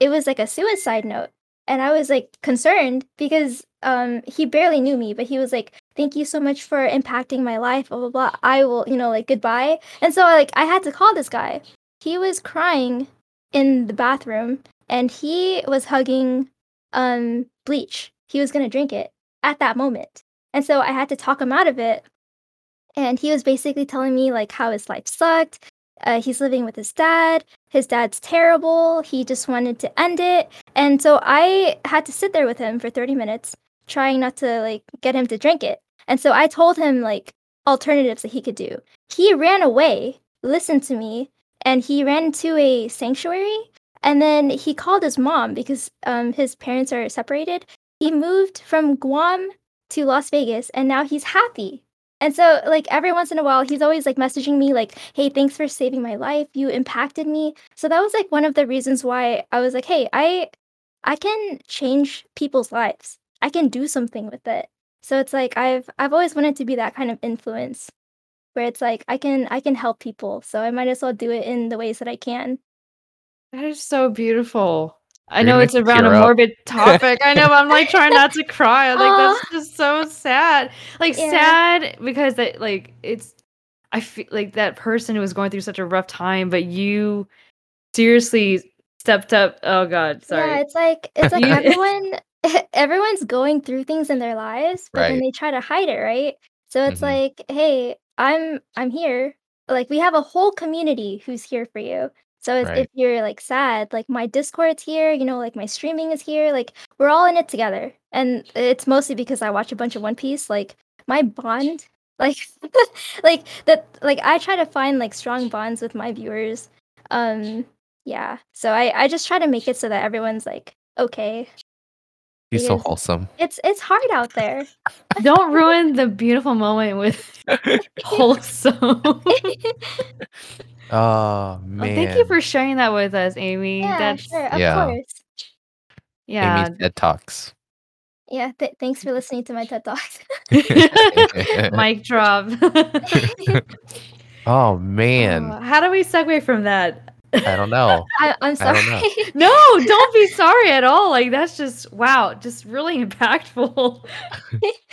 it was like a suicide note. And I was like concerned because um he barely knew me, but he was like thank you so much for impacting my life blah blah blah i will you know like goodbye and so like i had to call this guy he was crying in the bathroom and he was hugging um bleach he was to drink it at that moment and so i had to talk him out of it and he was basically telling me like how his life sucked uh, he's living with his dad his dad's terrible he just wanted to end it and so i had to sit there with him for 30 minutes trying not to like get him to drink it and so I told him like alternatives that he could do. He ran away, listened to me, and he ran to a sanctuary. And then he called his mom because um, his parents are separated. He moved from Guam to Las Vegas, and now he's happy. And so, like every once in a while, he's always like messaging me, like, "Hey, thanks for saving my life. You impacted me." So that was like one of the reasons why I was like, "Hey, I, I can change people's lives. I can do something with it." So it's like I've I've always wanted to be that kind of influence where it's like I can I can help people. So I might as well do it in the ways that I can. That is so beautiful. I know it's around a tear up. morbid topic. I know, but I'm like trying not to cry. I'm like Aw. that's just so sad. Like Yeah. sad because that like it's I feel like that person who was going through such a rough time, but you seriously stepped up. Oh god, sorry. Yeah, sorry. it's like it's like everyone everyone's going through things in their lives, but then they try to hide it, right? So it's Mhm. like, hey, I'm I'm here. Like we have a whole community who's here for you. So it's, Right. if you're like sad, like my Discord's here, you know, like my streaming is here, like we're all in it together. And it's mostly because I watch a bunch of One Piece. Like my bond, like like that like I try to find like strong bonds with my viewers. Um yeah. So I I just try to make it so that everyone's like okay. He's so wholesome. It's it's hard out there. Don't ruin the beautiful moment with wholesome. Oh Well, man. thank you for sharing that with us, Amy. yeah, That's sure, of Yeah. course. yeah. Amy's TED Talks. Yeah, th- thanks for listening to my TED Talks. Mic drop. Oh man. Oh, how do we segue from that? I don't know. I- I'm I sorry. don't know. No, don't be sorry at all. Like that's just wow, just really impactful.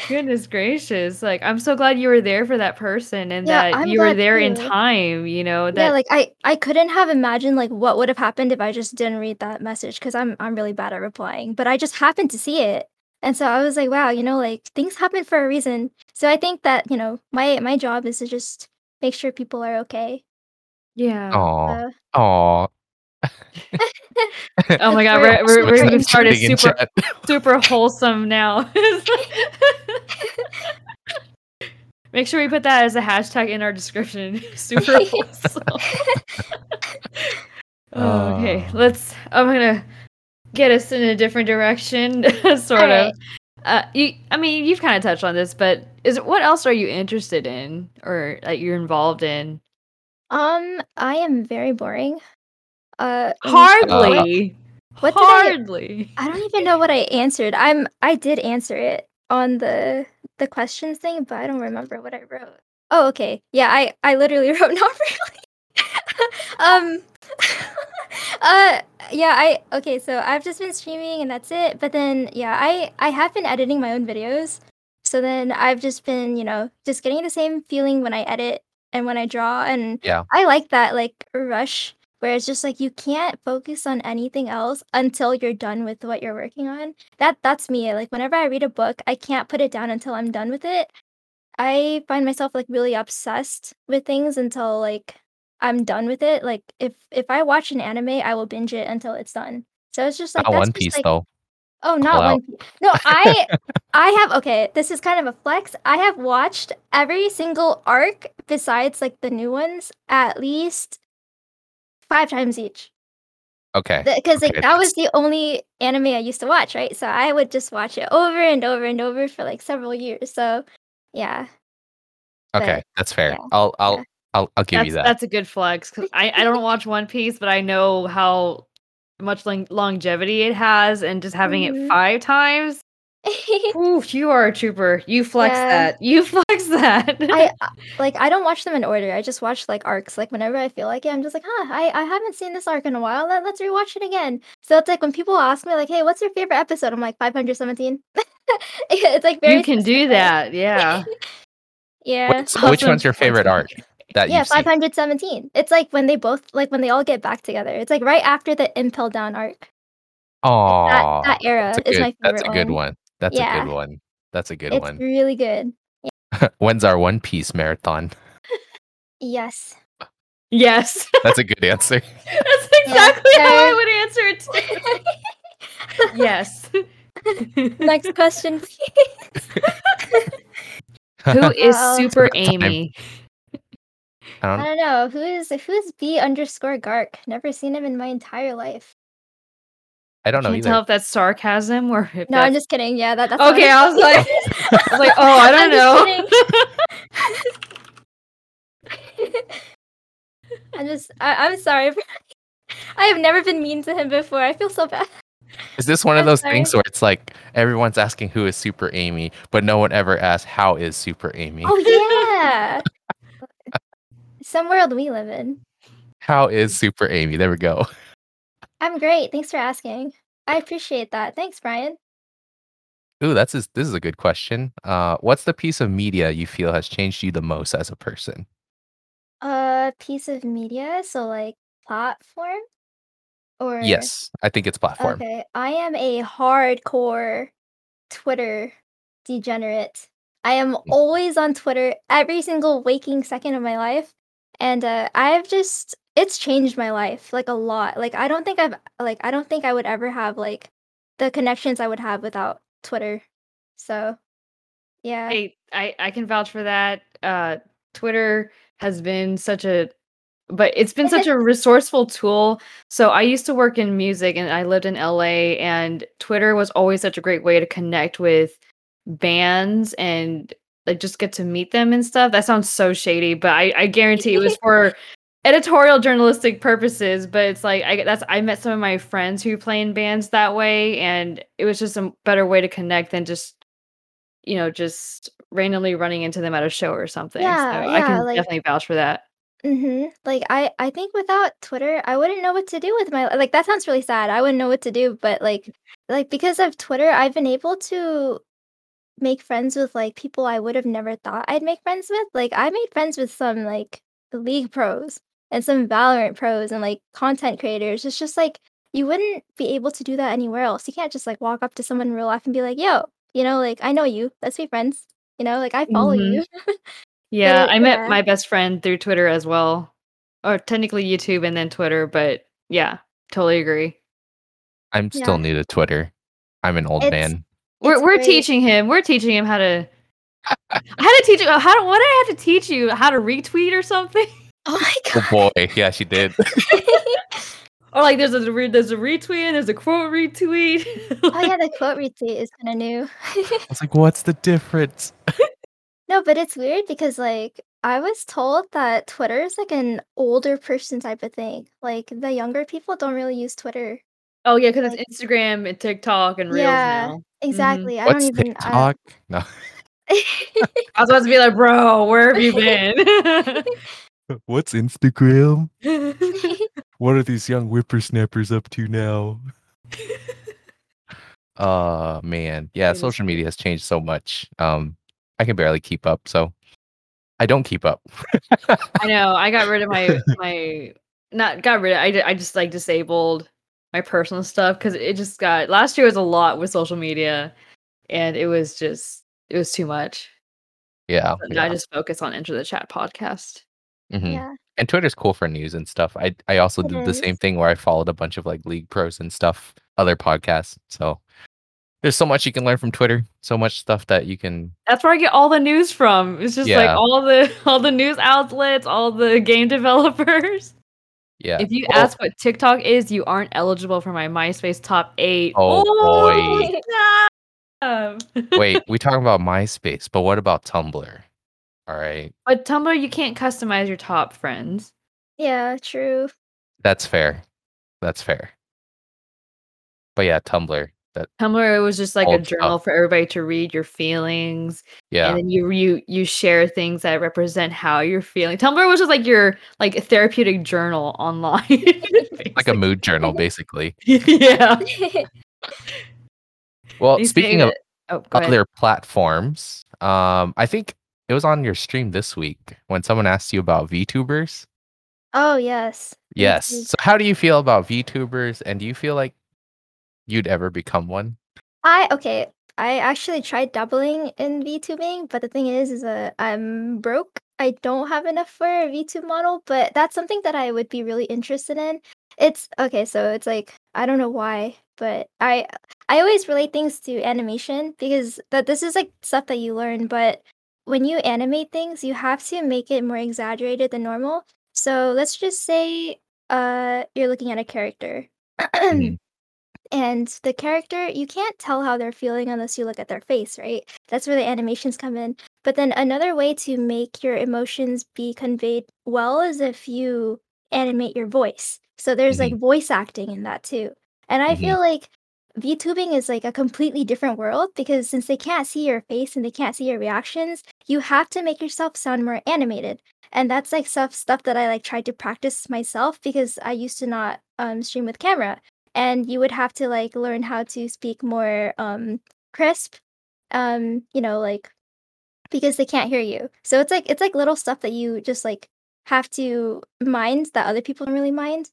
Goodness gracious. Like I'm so glad you were there for that person and Yeah, that I'm you were glad there in time, you know, that yeah, like I I couldn't have imagined like what would have happened if I just didn't read that message because I'm I'm really bad at replying. But I just happened to see it. And so I was like, wow, you know, like things happen for a reason. So I think that, you know, my my job is to just make sure people are okay. Yeah. Oh. Uh, Oh. Oh my god, We're- we're, we're, we've started super super wholesome now. Make sure we put that as a hashtag in our description. super wholesome. Oh, okay, let's. I'm gonna get us in a different direction, sort of. Alright. Uh, you, I mean, you've kind of touched on this, but is what else are you interested in, or that you're involved in? Um, I am very boring. Uh, Hardly. What did I- Hardly. I don't even know what I answered. I'm I did answer it on the the questions thing, but I don't remember what I wrote. Oh, okay. Yeah, I I literally wrote not really. um uh yeah, I okay, so I've just been streaming and that's it. But then yeah, I I have been editing my own videos. So then I've just been, you know, just getting the same feeling when I edit and when I draw and Yeah. I like that like rush where it's just like you can't focus on anything else until you're done with what you're working on. That that's me. Like whenever I read a book, I can't put it down until I'm done with it. I find myself like really obsessed with things until like I'm done with it. Like if if I watch an anime, I will binge it until it's done. So it's just like Not that's One just, Piece like, though. Oh, not Call One. Piece. No, I I have okay, this is kind of a flex. I have watched every single arc besides like the new ones at least five times each. Okay. Because like Okay, that was the only anime I used to watch, right? So I would just watch it over and over and over for like several years. So yeah. but- Okay. That's fair. yeah, I'll I'll yeah. I'll I'll give that's, you that. That's a good flex because I, I don't watch One Piece, but I know how much long- longevity it has, and just having Mhm. it five times. Oof, you are a trooper. You flex Yeah. that. You flex that. I I- like I don't watch them in order. I just watch like arcs. Like whenever I feel like it, I'm just like, huh, I, I haven't seen this arc in a while. Let, let's rewatch it again. So it's like when people ask me like, hey, what's your favorite episode? I'm like 517. it's like very you can do that. Yeah. Yeah. What's- which one's your favorite arc that Yeah, 517. It's like when they both like when they all get back together. It's like right after the Impel Down arc. Oh, That that era that's a is my favorite That's a good one. one. That's a good one. That's a good It's one. really good. yeah. When's our One Piece marathon? Yes. Yes. That's a good answer. That's exactly how I would answer it too. yes. Next question, please. Who is Well- Super Amy? I Um, I don't, don't know. Who is who's B underscore Gark? Never seen him in my entire life. I don't know Can't either. tell if that's sarcasm or if No, I'm just kidding. Yeah, that, that's Okay. I was like, I was like, oh, I don't I'm just know. I'm just I, I'm sorry. I have never been mean to him before. I feel so bad. Is this one of I'm those sorry. things where it's like everyone's asking who is Super Amy, but no one ever asks how is Super Amy? Oh yeah. Some world we live in. How is Super Amy? There we go. I'm great. Thanks for asking. I appreciate that. Thanks, Brian. Ooh, that's a, this is a good question. Uh, what's the piece of media you feel has changed you the most as a person? A piece of media, so like platform, or Yes, I think it's platform. Okay, I am a hardcore Twitter degenerate. I am Mm. always on Twitter every single waking second of my life. And uh, I've just it's changed my life like a lot. Like I don't think I've like I don't think I would ever have like the connections I would have without Twitter. So yeah. I, I I can vouch for that. Uh, Twitter has been such a but it's been such a resourceful tool. So I used to work in music and I lived in LA and Twitter was always such a great way to connect with bands and like just get to meet them and stuff. That sounds so shady, but I, I guarantee it was for editorial journalistic purposes. But it's like I that's I met some of my friends who play in bands that way, and it was just a better way to connect than just you know just randomly running into them at a show or something. Yeah, so I yeah, can like definitely vouch for that. Mhm. Like I I think without Twitter, I wouldn't know what to do with my like that sounds really sad. I wouldn't know what to do, but like like because of Twitter, I've been able to make friends with like people I would have never thought I'd make friends with. Like I made friends with some like league pros and some Valorant pros and like content creators. It's just like you wouldn't be able to do that anywhere else. You can't just like walk up to someone in real life and be like, "Yo, you know, like I know you. Let's be friends." You know, like I follow Mhm. you. Yeah, But I met yeah. my best friend through Twitter as well, or technically YouTube and then Twitter. But yeah, totally agree. I'm still Yeah. new to Twitter. I'm an old It's man. We're we're great. teaching him. We're teaching him how to. I had to teach you how. to- What did I have to teach you? How to retweet or something? Oh my Oh god. boy, yeah, she did. Or like there's a re- there's a retweet there's a quote retweet. oh yeah, the quote retweet is kind of new. I was like, what's the difference? No, but it's weird because like I was told that Twitter is like an older person type of thing. Like the younger people don't really use Twitter. Oh yeah, because it's Instagram and TikTok and Reels yeah, now. hmm exactly. I don't What's even I TikTok? No. I was about to be like, bro, where have you been? What's Instagram? What are these young whippersnappers up to now? Uh man, yeah, social media has changed so much. Um, I can barely keep up, so I don't keep up. I know. I got rid of my my not got rid of. I, I just like disabled my personal stuff because it just got last year was a lot with social media, and it was just it was too much. yeah, So now I just focus on Enter the Chat podcast. hmm yeah, And Twitter's cool for news and stuff. I I also it did the same thing where I followed a bunch of like league pros and stuff, other podcasts. So there's so much you can learn from Twitter. So much stuff that you can. That's where I get all the news from. It's just like all the all the news outlets, all the game developers. Yeah. If you Well, ask what TikTok is, you aren't eligible for my MySpace top eight. oh, oh boy. Oh, stop. Wait, we talking about MySpace, but what about Tumblr? All right, But Tumblr, you can't customize your top friends. yeah, true. that's fair. That's fair. But yeah, Tumblr. That Tumblr it was just like a journal stuff. for everybody to read your feelings, and Yeah. then you you you share things that represent how you're feeling. Tumblr was just like your like therapeutic journal online, Like a mood journal, basically. yeah. Well, They speaking of that. Oh, go ahead. other platforms, um, I think it was on your stream this week when someone asked you about VTubers. oh yes, Yes. So how do you feel about VTubers and do you feel like you'd ever become one? I okay. I actually tried dabbling in VTubing, but the thing is, is that I'm broke. I don't have enough for a VTube model, but that's something that I would be really interested in. It's okay, so it's like I don't know why, but I I always relate things to animation because that this is like stuff that you learn, but when you animate things, you have to make it more exaggerated than normal. So let's just say uh you're looking at a character. Mhm. And the character, you can't tell how they're feeling unless you look at their face, right? That's where the animations come in. But then another way to make your emotions be conveyed well is if you animate your voice. So there's like Mhm. voice acting in that too. And I Mhm. feel like VTubing is like a completely different world because since they can't see your face and they can't see your reactions, you have to make yourself sound more animated. And that's like stuff stuff that I like tried to practice myself because I used to not um stream with camera and you would have to like learn how to speak more um crisp um you know like because they can't hear you. So it's like it's like little stuff that you just like have to mind that other people don't really mind.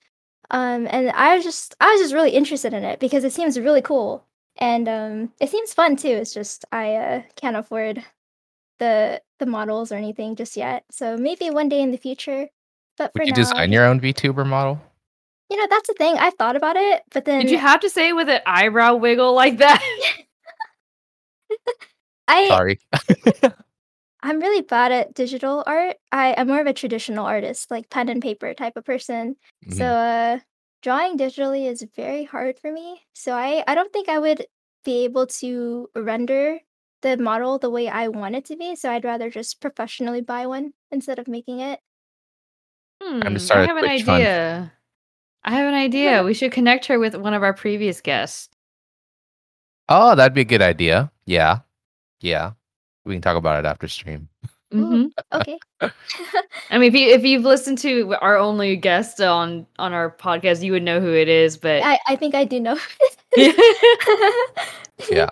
Um and i was just i was just really interested in it because it seems really cool. And um it seems fun too it's just i uh, can't afford the the models or anything just yet. So maybe one day in the future but for Would you now design your own VTuber model? You know that's the thing i've thought about it but then Did you have to say it with an eyebrow wiggle like that? i Sorry. I'm really bad at digital art. I am more of a traditional artist, like pen and paper type of person. So, Mhm. uh, drawing digitally is very hard for me. So I I don't think I would be able to render the model the way I want it to be. So I'd rather just professionally buy one instead of making it. Time to Hmm, I start a have an idea. fund. Idea. I have an idea. We should connect her with one of our previous guests. Oh, that'd be a good idea. Yeah. Yeah. We can talk about it after stream. hmm Okay. I mean, if you if you've listened to our only guest on on our podcast, you would know who it is. But I I think I do know. Yeah.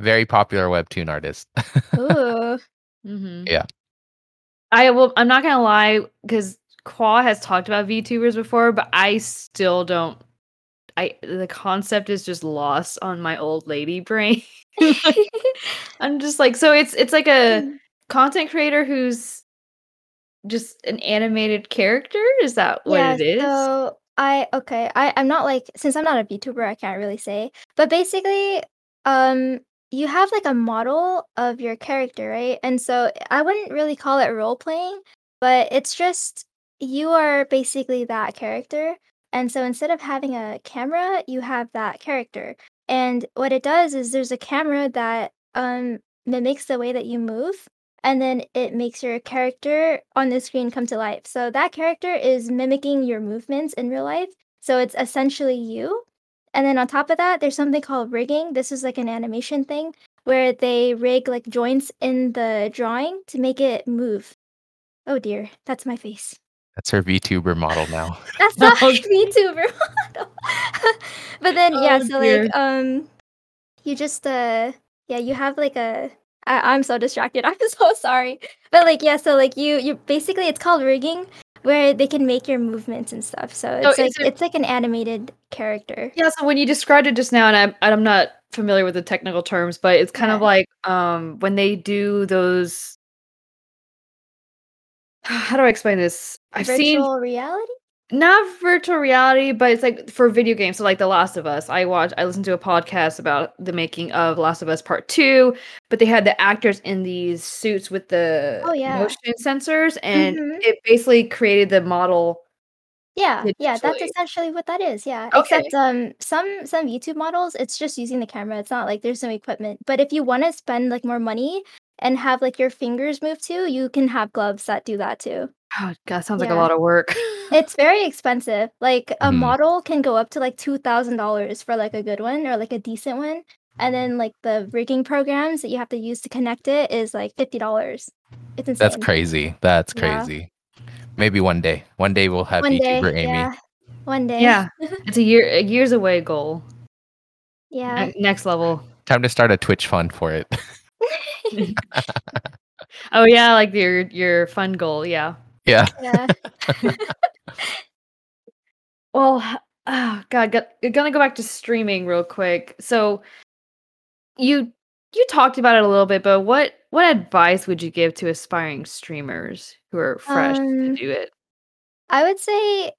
Very popular webtoon artist. Ooh. Mhm. Yeah. I will. I'm not gonna lie, because Qua has talked about VTubers before, but I still don't. I the concept is just lost on my old lady brain. I'm just like, so it's it's like a Mm. content creator who's just an animated character. Is that what Yeah, it is? so I okay, I I'm not like since I'm not a VTuber, I can't really say. But basically, um, you have like a model of your character, right? And so I wouldn't really call it role playing, but it's just you are basically that character. And so instead of having a camera, you have that character. And what it does is there's a camera that um mimics the way that you move and then it makes your character on the screen come to life. So that character is mimicking your movements in real life. So it's essentially you. And then on top of that, there's something called rigging. This is like an animation thing where they rig like joints in the drawing to make it move. Oh dear, that's my face. That's her VTuber model now. That's not Oh, my VTuber model. but then yeah, Oh, so dear. like um you just uh yeah, you have like a I, I'm so distracted. I'm so sorry. But like yeah, so like you you basically it's called rigging where they can make your movements and stuff. So So it's like it- it's like an animated character. Yeah, so when you described it just now, and I'm I'm not familiar with the technical terms, but it's kind of like um when they do those. How do I explain this? I've Virtual seen reality? not virtual reality, but it's like for video games. So like The Last of Us, I watched, I listened to a podcast about the making of Last of Us Part Two, but they had the actors in these suits with the Oh, yeah. motion sensors, and Mhm. it basically created the model. Yeah, yeah, that's essentially what that is. Yeah. Okay. Except um some some VTube models, it's just using the camera. It's not like there's no equipment. But if you want to spend like more money and have like your fingers move too, you can have gloves that do that too. Oh god, sounds like a lot of work. It's very expensive. Like a Mhm. model can go up to like two thousand dollars for like a good one or like a decent one. And then like the rigging programs that you have to use to connect it is like fifty dollars. It's insane. That's crazy. That's Yeah. crazy. Maybe one day. One day we'll have One day, Amy. yeah. One day. yeah, it's a year a years away goal. Yeah. Ne- next level. Time to start a Twitch fund for it. Oh yeah, like your your fun goal. Yeah. yeah. yeah. Well, oh god, go- gonna go back to streaming real quick. So you you talked about it a little bit, but what what advice would you give to aspiring streamers who are fresh to Um, do it? I would say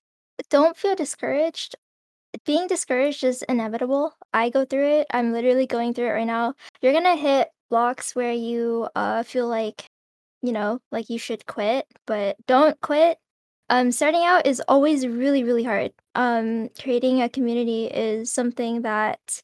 don't feel discouraged. Being discouraged is inevitable. I go through it. I'm literally going through it right now. You're gonna hit blocks where you uh feel like, you know, like you should quit, but don't quit. Um, starting out is always really, really hard. Um, creating a community is something that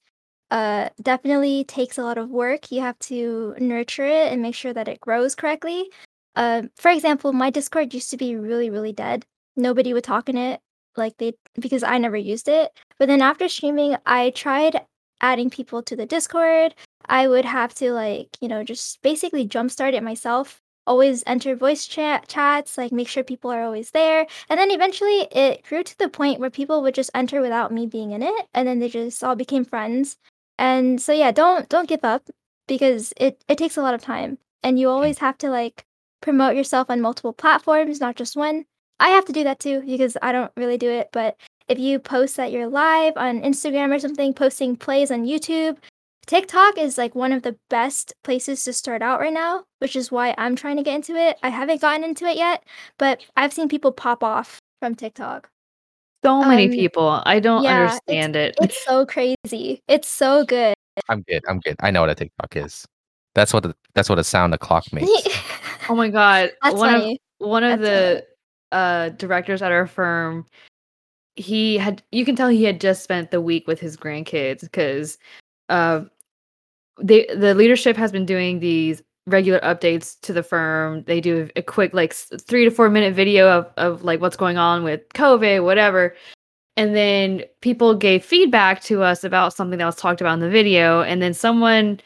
uh definitely takes a lot of work. You have to nurture it and make sure that it grows correctly. Um, for example, my Discord used to be really, really dead. Nobody would talk in it, like they because I never used it. But then after streaming, I tried adding people to the Discord. I would have to like, you know, just basically jumpstart it myself. Always enter voice chat chats, like make sure people are always there. And then eventually it grew to the point where people would just enter without me being in it, and then they just all became friends. And so yeah, don't don't give up because it it takes a lot of time, and you always have to like promote yourself on multiple platforms, not just one. I have to do that too because I don't really do it, but if you post that you're live on Instagram or something, posting plays on YouTube, TikTok is like one of the best places to start out right now, which is why I'm trying to get into it. I haven't gotten into it yet, but I've seen people pop off from TikTok. So many um, people. I don't yeah, it's- understand it. It's so crazy. It's so good. I'm good. I'm good. I know what a TikTok is. That's what a, that's what a sound a clock makes. Oh my god. That's one of funny. one of That's the uh directors at our firm he had you can tell he had just spent the week with his grandkids because uh they the leadership has been doing these regular updates to the firm. They do a quick like three to four minute video of, of like what's going on with covid whatever. And then people gave feedback to us about something that was talked about in the video. And then someone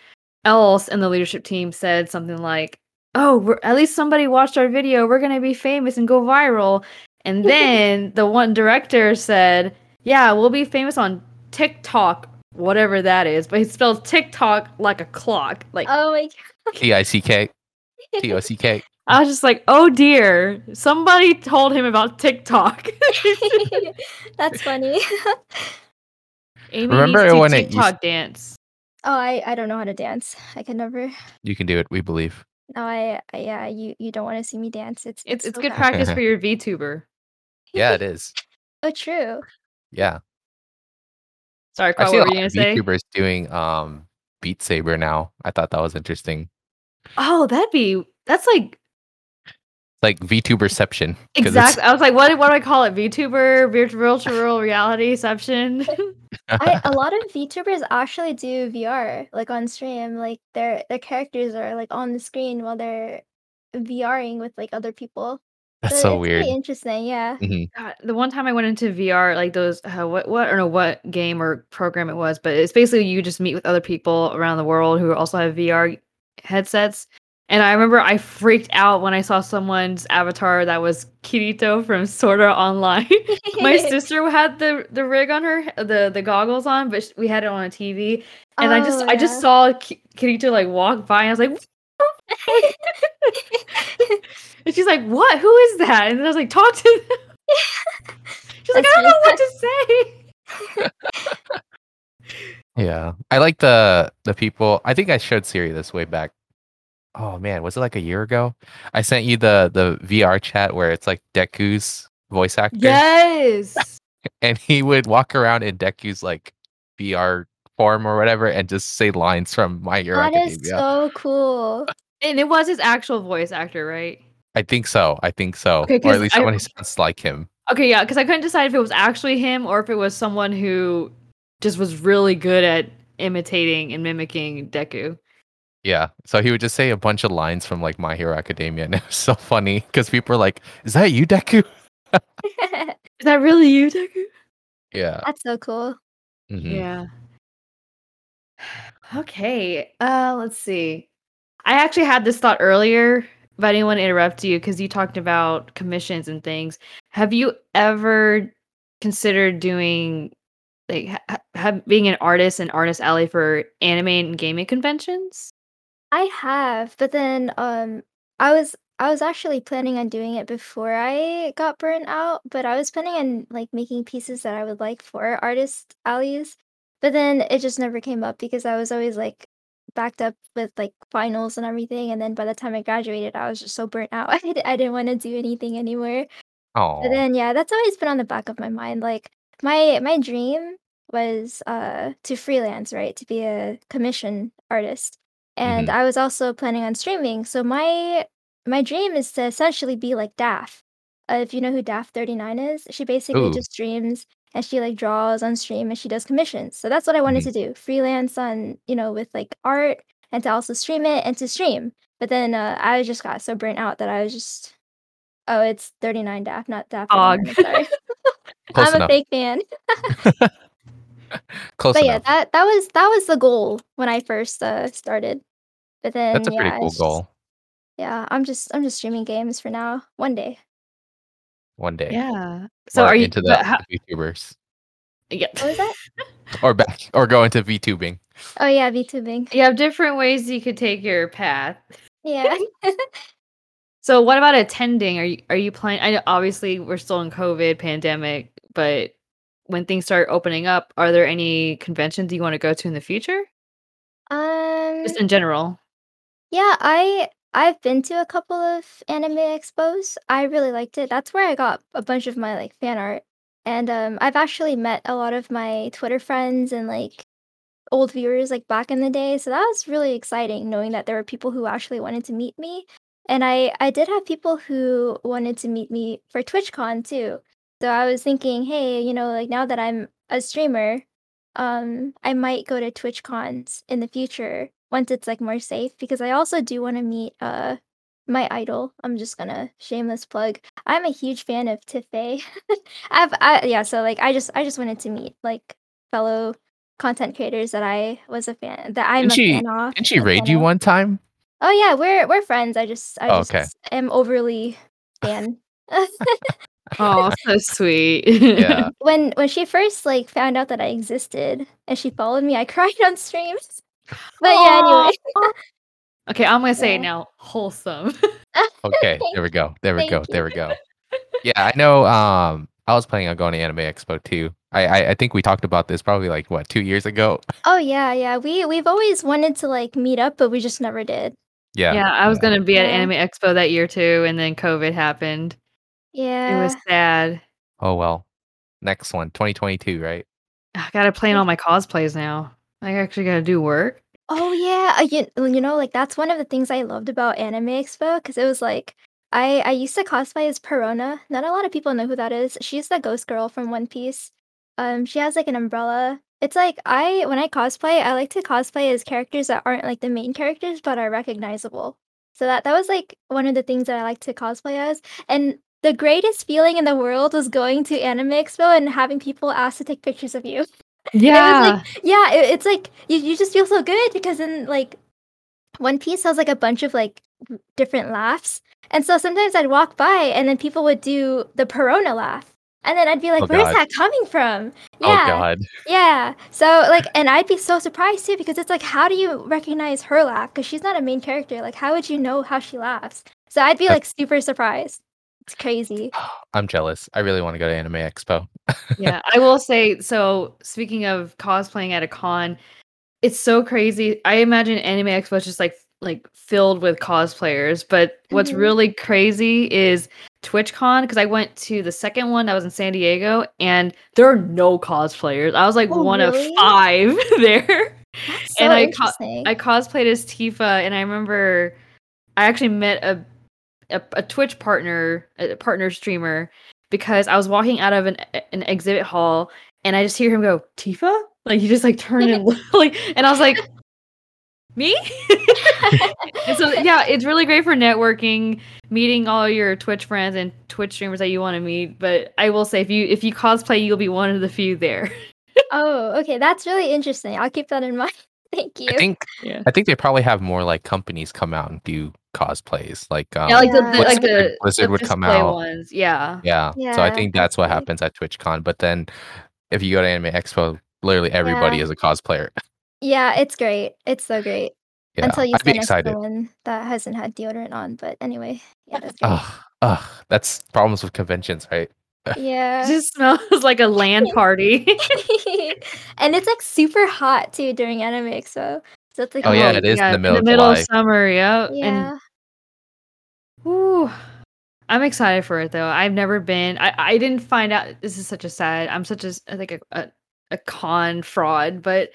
else in the leadership team said something like oh at least somebody watched our video. We're going to be famous and go viral and then the one director said yeah we'll be famous on tiktok whatever that is but he spelled tiktok like a clock like oh my T I C K. T O C K. i was just like oh dear somebody told him about tiktok. That's funny. amy Remember needs to when it used- tiktok dance Oh, I I don't know how to dance. I can never. You can do it. We believe. No, I, I yeah. You you don't want to see me dance. It's it's it's so good bad. practice for your vtuber Yeah, it is. Oh, true. Yeah. sorry I Carl, see a what were lot you gonna of say VTubers doing um Beat Saber now. I thought that was interesting. oh that'd be that's like Like VTuberception. 'cause it's- Exactly. I was like, what, what do I call it? VTuber, virtual virtual realityception. I, a lot of VTubers actually do VR, like on stream. Like their their characters are like on the screen while they're VRing with like other people. That's so it's weird. Interesting, yeah. God, the one time I went into VR, like those, uh, what, what, I don't know what game or program it was, but it's basically you just meet with other people around the world who also have VR headsets. And I remember I freaked out when I saw someone's avatar that was Kirito from Sword Art Online. My sister had the the rig on her, the the goggles on, but we had it on a TV, and I just Oh, I just saw Ki- Kirito like walk by, and I was like, and she's like, "What? Who is that?" And I was like, "Talk to them." She's like, "I don't know what to say." Yeah. I like the the people. I think I showed Siri this way back. Oh man, was it like a year ago? I sent you the the VR chat where it's like Deku's voice actor. Yes. And he would walk around in Deku's like VR form or whatever and just say lines from My Hero That is Academia. so cool. And it was his actual voice actor, right? I think so. I think so. Okay, or 'cause at least I- someone who sounds like him. Okay, yeah, because I couldn't decide if it was actually him or if it was someone who just was really good at imitating and mimicking Deku. Yeah. So he would just say a bunch of lines from like My Hero Academia, and it was so funny because people were like, "Is that you, Deku?" Is that really you, Deku? Yeah. That's so cool. mhm. Yeah. Okay. Uh let's see. I actually had this thought earlier, but I didn't want to interrupt you because you talked about commissions and things. Have you ever considered doing like ha- ha- being an artist and artist alley for anime and gaming conventions? I have, but then um I was I was actually planning on doing it before I got burnt out, but I was planning on like making pieces that I would like for artist alleys. But then it just never came up because I was always like backed up with like finals and everything. And then by the time I graduated, I was just so burnt out. I, d- I didn't want to do anything anymore. Oh. But then yeah, that's always been on the back of my mind. Like my my dream was uh to freelance, right? To be a commission artist. And Mhm. I was also planning on streaming. So my my dream is to essentially be like Daph. Uh, if you know who Daph 39 is, she basically Ooh. just streams and she like draws on stream and she does commissions. So that's what I wanted Mhm. to do. Freelance on, you know, with like art and to also stream it and to stream. But then uh, I just got so burnt out that I was just Oh, it's 39 Daph, not. I'm sorry. I'm a fake fan. Close But yeah, that that was that was the goal when I first uh, started. But then That's a pretty cool just- goal. yeah, I'm just I'm just streaming games for now. One day. One day. Yeah. So Or are you into the but how- VTubers yeah. What was that? or back or go into VTubing? Oh yeah, VTubing. You have different ways you could take your path. Yeah. So what about attending? Are you are you planning? I know obviously we're still in COVID pandemic, but when things start opening up, are there any conventions you want to go to in the future? um. Just in general. Yeah, I I've been to a couple of anime expos. I really liked it. That's where I got a bunch of my like fan art. And um I've actually met a lot of my Twitter friends and like old viewers like back in the day. So that was really exciting knowing that there were people who actually wanted to meet me. And I I did have people who wanted to meet me for TwitchCon too. So I was thinking, hey, you know, like now that I'm a streamer, um, I might go to TwitchCons in the future once it's like more safe because I also do want to meet uh my idol. I'm just gonna shameless plug. I'm a huge fan of Tifei. I've I, yeah, so like I just I just wanted to meet like fellow content creators that I was a fan that I'm Didn't a she- fan of. Didn't she a raid you of. one time? Oh yeah, we're we're friends. I just I Oh, just okay. am overly fan. Oh, so sweet. Yeah. when when she first like found out that I existed and she followed me, I cried on streams. But yeah, anyway. okay, I'm gonna say Yeah. it now. Wholesome. Okay, there we go. There we Thank go. you. There we go. Yeah, I know. Um, I was planning on going to Anime Expo too. I, I I think we talked about this probably like what two years ago. Oh yeah, yeah. We we've always wanted to like meet up, but we just never did. Yeah. Yeah, I was yeah. gonna be at Anime Expo that year too, and then COVID happened. Yeah. It was sad. Oh well. Next one, 2022, right? I gotta plan all my cosplays now. I actually gotta do work. Oh yeah, uh, you, you know, like that's one of the things I loved about Anime Expo because it was like I I used to cosplay as Perona. Not a lot of people know who that is. She's the ghost girl from One Piece. Um, she has like an umbrella. It's like I when I cosplay, I like to cosplay as characters that aren't like the main characters but are recognizable. So that that was like one of the things that I like to cosplay as. And the greatest feeling in the world was going to Anime Expo and having people ask to take pictures of you. Yeah. Yeah, it, it's like you, you just feel so good because then like One Piece has like a bunch of like different laughs. And so sometimes I'd walk by and then people would do the Perona laugh. And then I'd be like, Oh, where's that coming from? Oh Yeah. God. Yeah. So like and I'd be so surprised too because it's like how do you recognize her laugh? Because she's not a main character. Like how would you know how she laughs? So I'd be like super surprised. It's crazy. I'm jealous. I really want to go to Anime Expo. Yeah, I will say. So, speaking of cosplaying at a con, it's so crazy. I imagine Anime Expo is just like like filled with cosplayers. But what's Mhm. really crazy is TwitchCon because I went to the second one that was in San Diego, and there are no cosplayers. I was like Oh, one really? of five there. So And I co- I cosplayed as Tifa, and I remember I actually met a a, a Twitch partner, a partner streamer, because I was walking out of an an exhibit hall, and I just hear him go Tifa, like he just like turned and like, and I was like, me. so yeah, it's really great for networking, meeting all your Twitch friends and Twitch streamers that you want to meet. But I will say, if you if you cosplay, you'll be one of the few there. oh, okay. That's really interesting. I'll keep that in mind. Thank you. I think Yeah. I think they probably have more like companies come out and do cosplays. Like um, yeah, like the, Yeah. the like the Blizzard the would come out. ones. Yeah. Yeah. So I think that's what happens at TwitchCon. But then if you go to Anime Expo, literally everybody Yeah. is a cosplayer. Yeah, it's great. It's so great. Yeah. Until you I'd be stand next to excited. someone that hasn't had deodorant on. But anyway, yeah, that's great. Ugh, ugh, that's problems with conventions, right? It yeah. just smells like a land party. and it's like super hot too during Anime Expo. So it's like Oh, yeah, it is in the middle in of the middle July. of summer. Yeah. Yeah. And whew, I'm excited for it though. I've never been. I I didn't find out. This is such a sad. I'm such a I think a a, a con fraud, but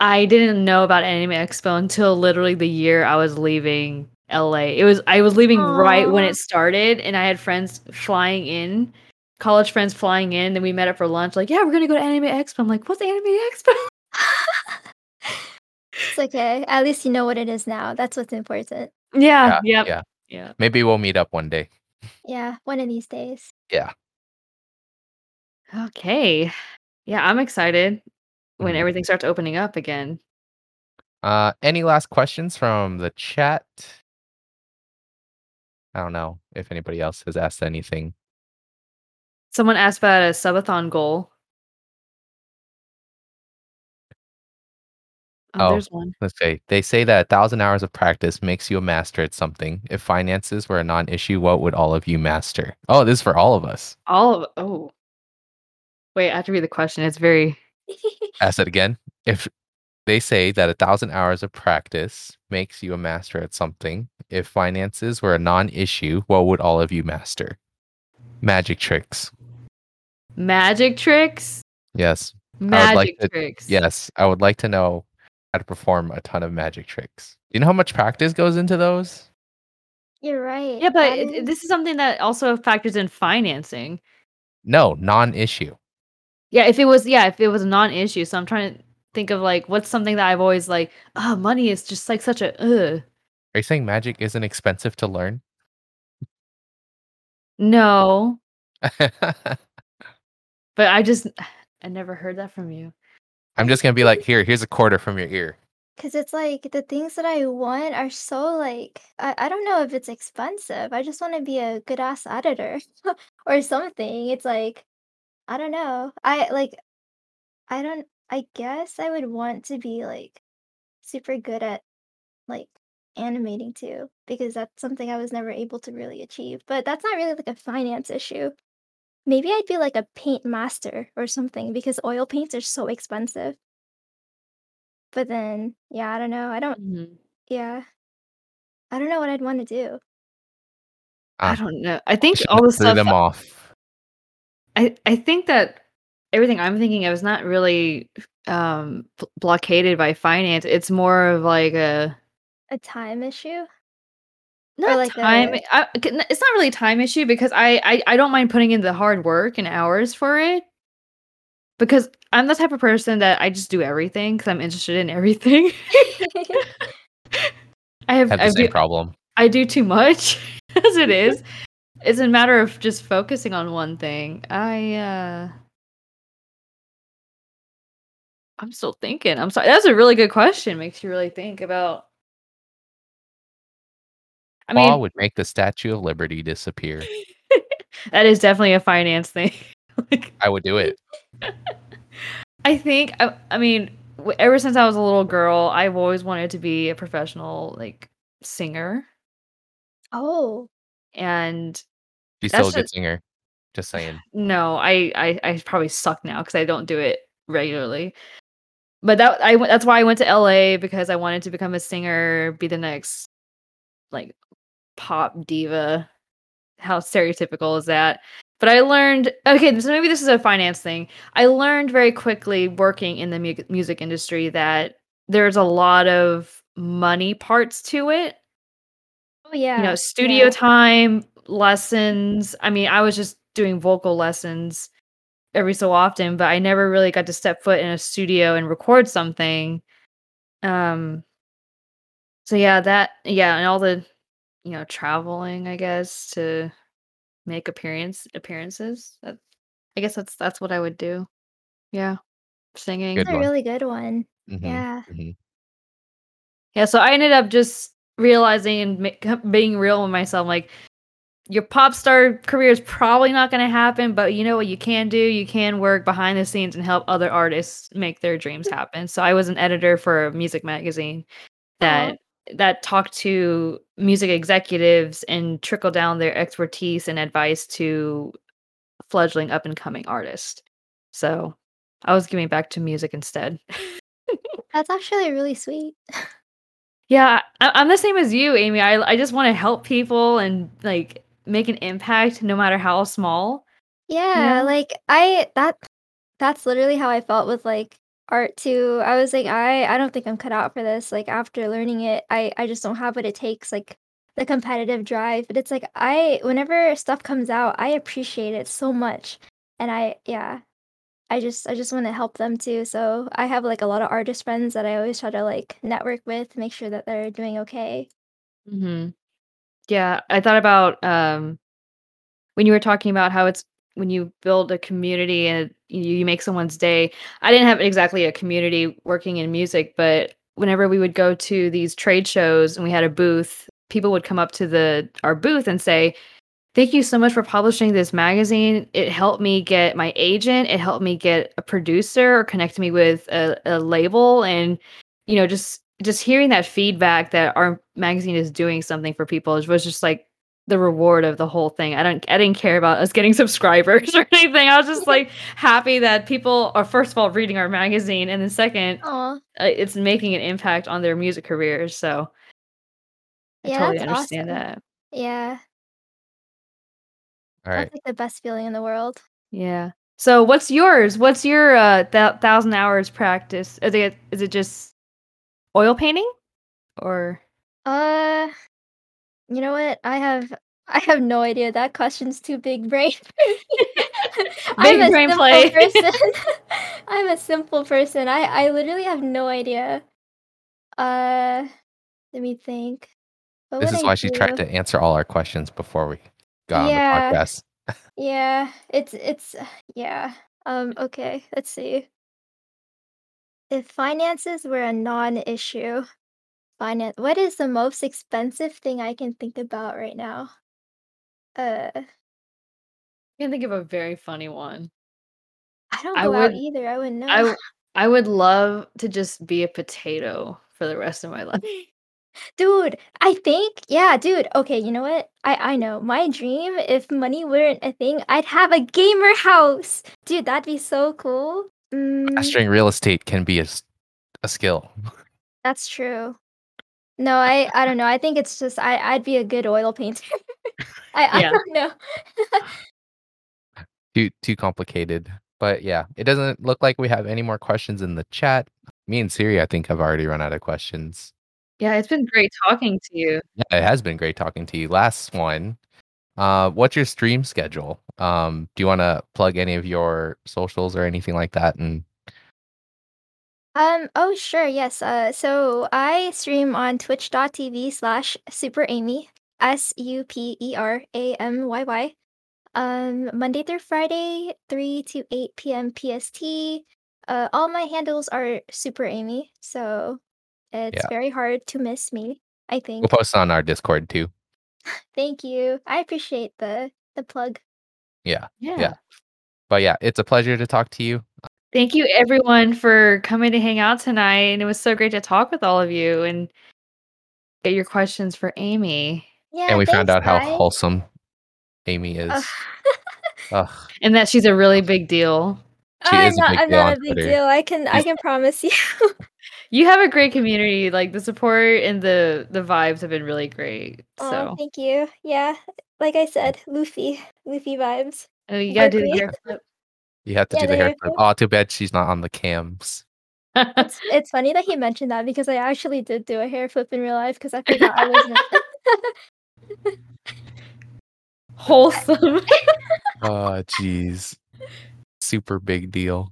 I didn't know about Anime Expo until literally the year I was leaving LA. It was I was leaving right when it started, and I had friends flying in. College friends flying in, then we met up for lunch. Like, yeah, we're gonna go to Anime Expo. I'm like, what's Anime Expo? it's okay. At least you know what it is now. That's what's important. Yeah, Yeah, yep, yeah. yeah. Maybe we'll meet up one day. Yeah, one of these days. Yeah. Okay. Yeah, I'm excited when Mhm. everything starts opening up again. Uh, any last questions from the chat? I don't know if anybody else has asked anything. Someone asked about a subathon goal. Oh, Oh. there's one. Let's say they say that a thousand hours of practice makes you a master at something. If finances were a non-issue, what would all of you master? Oh, this is for all of us. All of oh. Wait, I have to read the question. It's very Ask it again. If they say that a thousand hours of practice makes you a master at something, if finances were a non-issue, what would all of you master? Magic tricks. Magic tricks. Yes, Magic like to tricks. yes, I would like to know how to perform a ton of magic tricks. You know how much practice goes into those? You're right. Yeah, but that it- it- is- this is something that also factors in financing. No, non-issue. Yeah, if it was yeah, if it was a non-issue. So I'm trying to think of like what's something that I've always like, oh, money is just like such a ugh. Are you saying magic isn't expensive to learn? No, but I just I never heard that from you. I'm just gonna be like, here, here's a quarter from your ear. Cause it's like the things that I want are so like I, I don't know if it's expensive. I just want to be a good ass editor or something. It's like I don't know. I like I don't I guess I would want to be like super good at like animating too because that's something I was never able to really achieve. But that's not really like a finance issue. Maybe I'd be like a paint master or something because oil paints are so expensive. But then, yeah, I don't know. I don't Mhm. yeah. I don't know what I'd want to do. I Ah, don't know. I think should all the not stuff them off. I I think that everything I'm thinking of is not really um bl- blockaded by finance. It's more of like a A time issue? Not like time. a- I, c- n- it's not really a time issue because I, I I don't mind putting in the hard work and hours for it. Because I'm the type of person that I just do everything because I'm interested in everything. I have Have the I same do, problem. I do too much as it is. It's a matter of just focusing on one thing. I uh I'm still thinking. I'm sorry. That's a really good question. Makes you really think about I mean, would make the Statue of Liberty disappear. that is definitely a finance thing. like I would do it. I think I, I mean ever since I was a little girl, I've always wanted to be a professional like singer oh. and She's still a good just- singer. Just saying. No, I I, I probably suck now because I don't do it regularly. But that I that's why I went to LA because I wanted to become a singer, be the next like pop diva. How stereotypical is that? But I learned okay, so maybe this is a finance thing. I learned very quickly working in the mu- music industry that there's a lot of money parts to it Oh yeah. you know studio yeah. time lessons i mean i was just doing vocal lessons every so often but i never really got to step foot in a studio and record something um so yeah that yeah and all the you know traveling i guess to make appearance appearances that i guess that's that's what i would do yeah singing Good That's a one. really good one. Mhm, Yeah. mhm. Yeah, so I ended up just realizing and ma- being real with myself like your pop star career is probably not going to happen, but you know what you can do? You can work behind the scenes and help other artists make their dreams happen. So I was an editor for a music magazine that that talked to music executives and trickle down their expertise and advice to fledgling up and coming artists. So I was giving back to music instead. That's actually really sweet. Yeah, I- I'm the same as you, Amy. I I just want to help people and like make an impact, no matter how small. Yeah, know? like I that that's literally how I felt with like art too. I was like, I I don't think I'm cut out for this. Like after learning it, I I just don't have what it takes, like the competitive drive. But it's like I whenever stuff comes out, I appreciate it so much. And I yeah, I just I just want to help them too. So I have like a lot of artist friends that I always try to like network with, make sure that they're doing okay. hmm Yeah, I thought about um when you were talking about how it's when you build a community and you, make someone's day. I didn't have exactly a community working in music, but whenever we would go to these trade shows and we had a booth, people would come up to the our booth and say, "Thank you so much for publishing this magazine. It helped me get my agent. It helped me get a producer or connect me with a, a label." And you know, just just hearing that feedback that our magazine is doing something for people was just like the reward of the whole thing. I don't I didn't care about us getting subscribers or anything. I was just like happy that people are first of all reading our magazine and then second Aw. uh, it's making an impact on their music careers. So I Yeah, totally understand awesome. that. Yeah. All right. That's like the best feeling in the world. Yeah. So what's yours? What's your uh th- thousand hours practice? Is it is it just oil painting, or Uh, you know what? I have I have no idea. That question's too big brain. I'm Big a brain simple play. person. I'm a simple person. I I literally have no idea. Uh, let me think. What This is I why she tried to answer all our questions before we got Yeah. on the podcast. Yeah, it's it's yeah. Um, okay, let's see. If finances were a non-issue, finance what is the most expensive thing I can think about right now? Uh, I can think of a very funny one. I don't I go out either. I wouldn't know. I, I would love to just be a potato for the rest of my life. Dude, I think yeah, dude. Okay, you know what? I I know. My dream if money weren't a thing, I'd have a gamer house. Dude, that'd be so cool. Mm, Mastering real estate can be a, a skill. that's true. No, I I don't know. I think it's just I I'd be a good oil painter. I I don't know. Too too complicated. But yeah, it doesn't look like we have any more questions in the chat. Me and Siri, I think, have already run out of questions. Yeah, it's been great talking to you. Yeah, it has been great talking to you. Last one. Uh, what's your stream schedule? Um, do you want to plug any of your socials or anything like that? And Um, oh sure, yes. Uh so I stream on twitch.tv slash super amy S U P E R A M Y Y. Um Monday through Friday, three to eight PM PST. Uh all my handles are super amy, so it's Yeah. very hard to miss me, I think. we'll post on our Discord too. Thank you. I appreciate the the plug. Yeah. Yeah. But yeah, it's a pleasure to talk to you. Thank you everyone for coming to hang out tonight. And it was so great to talk with all of you and get your questions for Amy. Yeah. and we found thanks, out how guys. wholesome Amy is. Ugh. Ugh. And that she's a really big deal. She I'm is a not, big I'm deal not a big Twitter. deal. I can I can promise you. You have a great community. Like the support and the the vibes have been really great. Oh, So thank you. Yeah, like I said, Luffy, Luffy vibes. oh, you gotta do the Berkeley. hair flip. You have to Yeah, do the the hair hair flip. flip. Oh, too bad she's not on the cams. It's it's funny that he mentioned that because I actually did do a hair flip in real life because I forgot I wasn't. Wholesome. Oh, jeez. Super big deal.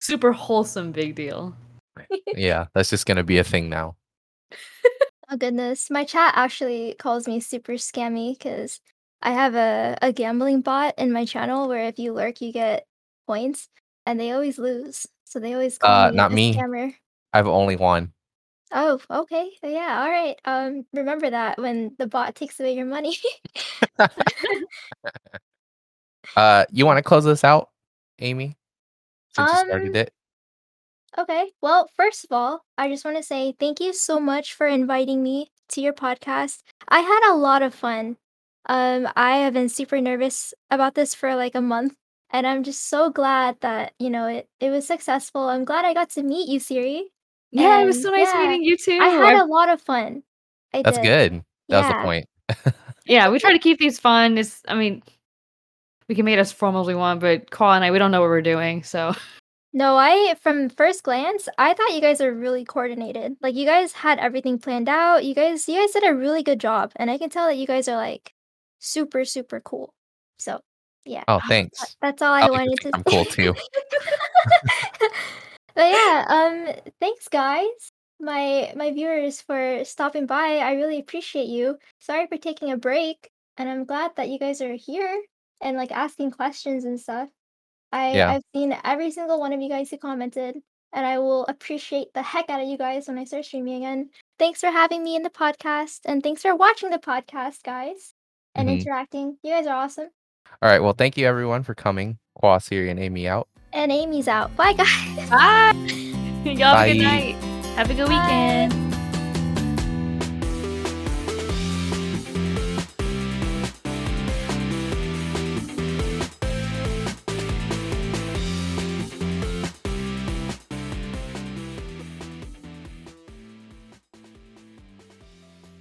Super wholesome big deal. Yeah, that's just gonna be a thing now. oh goodness, my chat actually calls me super scammy because I have a a gambling bot in my channel where if you lurk, you get points, and they always lose. So they always call Uh, me not me. scammer. I've only one. Oh, okay. Yeah, all right. Um, remember that when the bot takes away your money. Uh, you want to close this out, Amy? Since you Um, started it. Okay. Well, first of all, I just want to say thank you so much for inviting me to your podcast. I had a lot of fun. Um, I have been super nervous about this for like a month, and I'm just so glad that, you know, it it was successful. I'm glad I got to meet you, Siri. Yeah, it was so nice yeah, meeting you too. I had I- a lot of fun. I That's did. good. That was the point. yeah, we try to keep these fun. It's I mean, we can make it as formal as we want, but Call and I we don't know what we're doing, so No, I from first glance, I thought you guys are really coordinated. Like you guys had everything planned out. You guys you guys did a really good job. And I can tell that you guys are like super super cool. So, yeah. Oh, that- thanks. That's all I, I wanted to I'm cool too. but yeah, um thanks guys. My my viewers for stopping by. I really appreciate you. Sorry for taking a break, and I'm glad that you guys are here and like asking questions and stuff. I Yeah. I've seen every single one of you guys who commented, and I will appreciate the heck out of you guys when I start streaming again. Thanks for having me in the podcast, and thanks for watching the podcast, guys, and Mhm. interacting. You guys are awesome. All right. Well, thank you everyone for coming. Qua, Siri, and Amy out. And Amy's out. Bye, guys. bye. Y'all have a good night. Have a good Bye. weekend.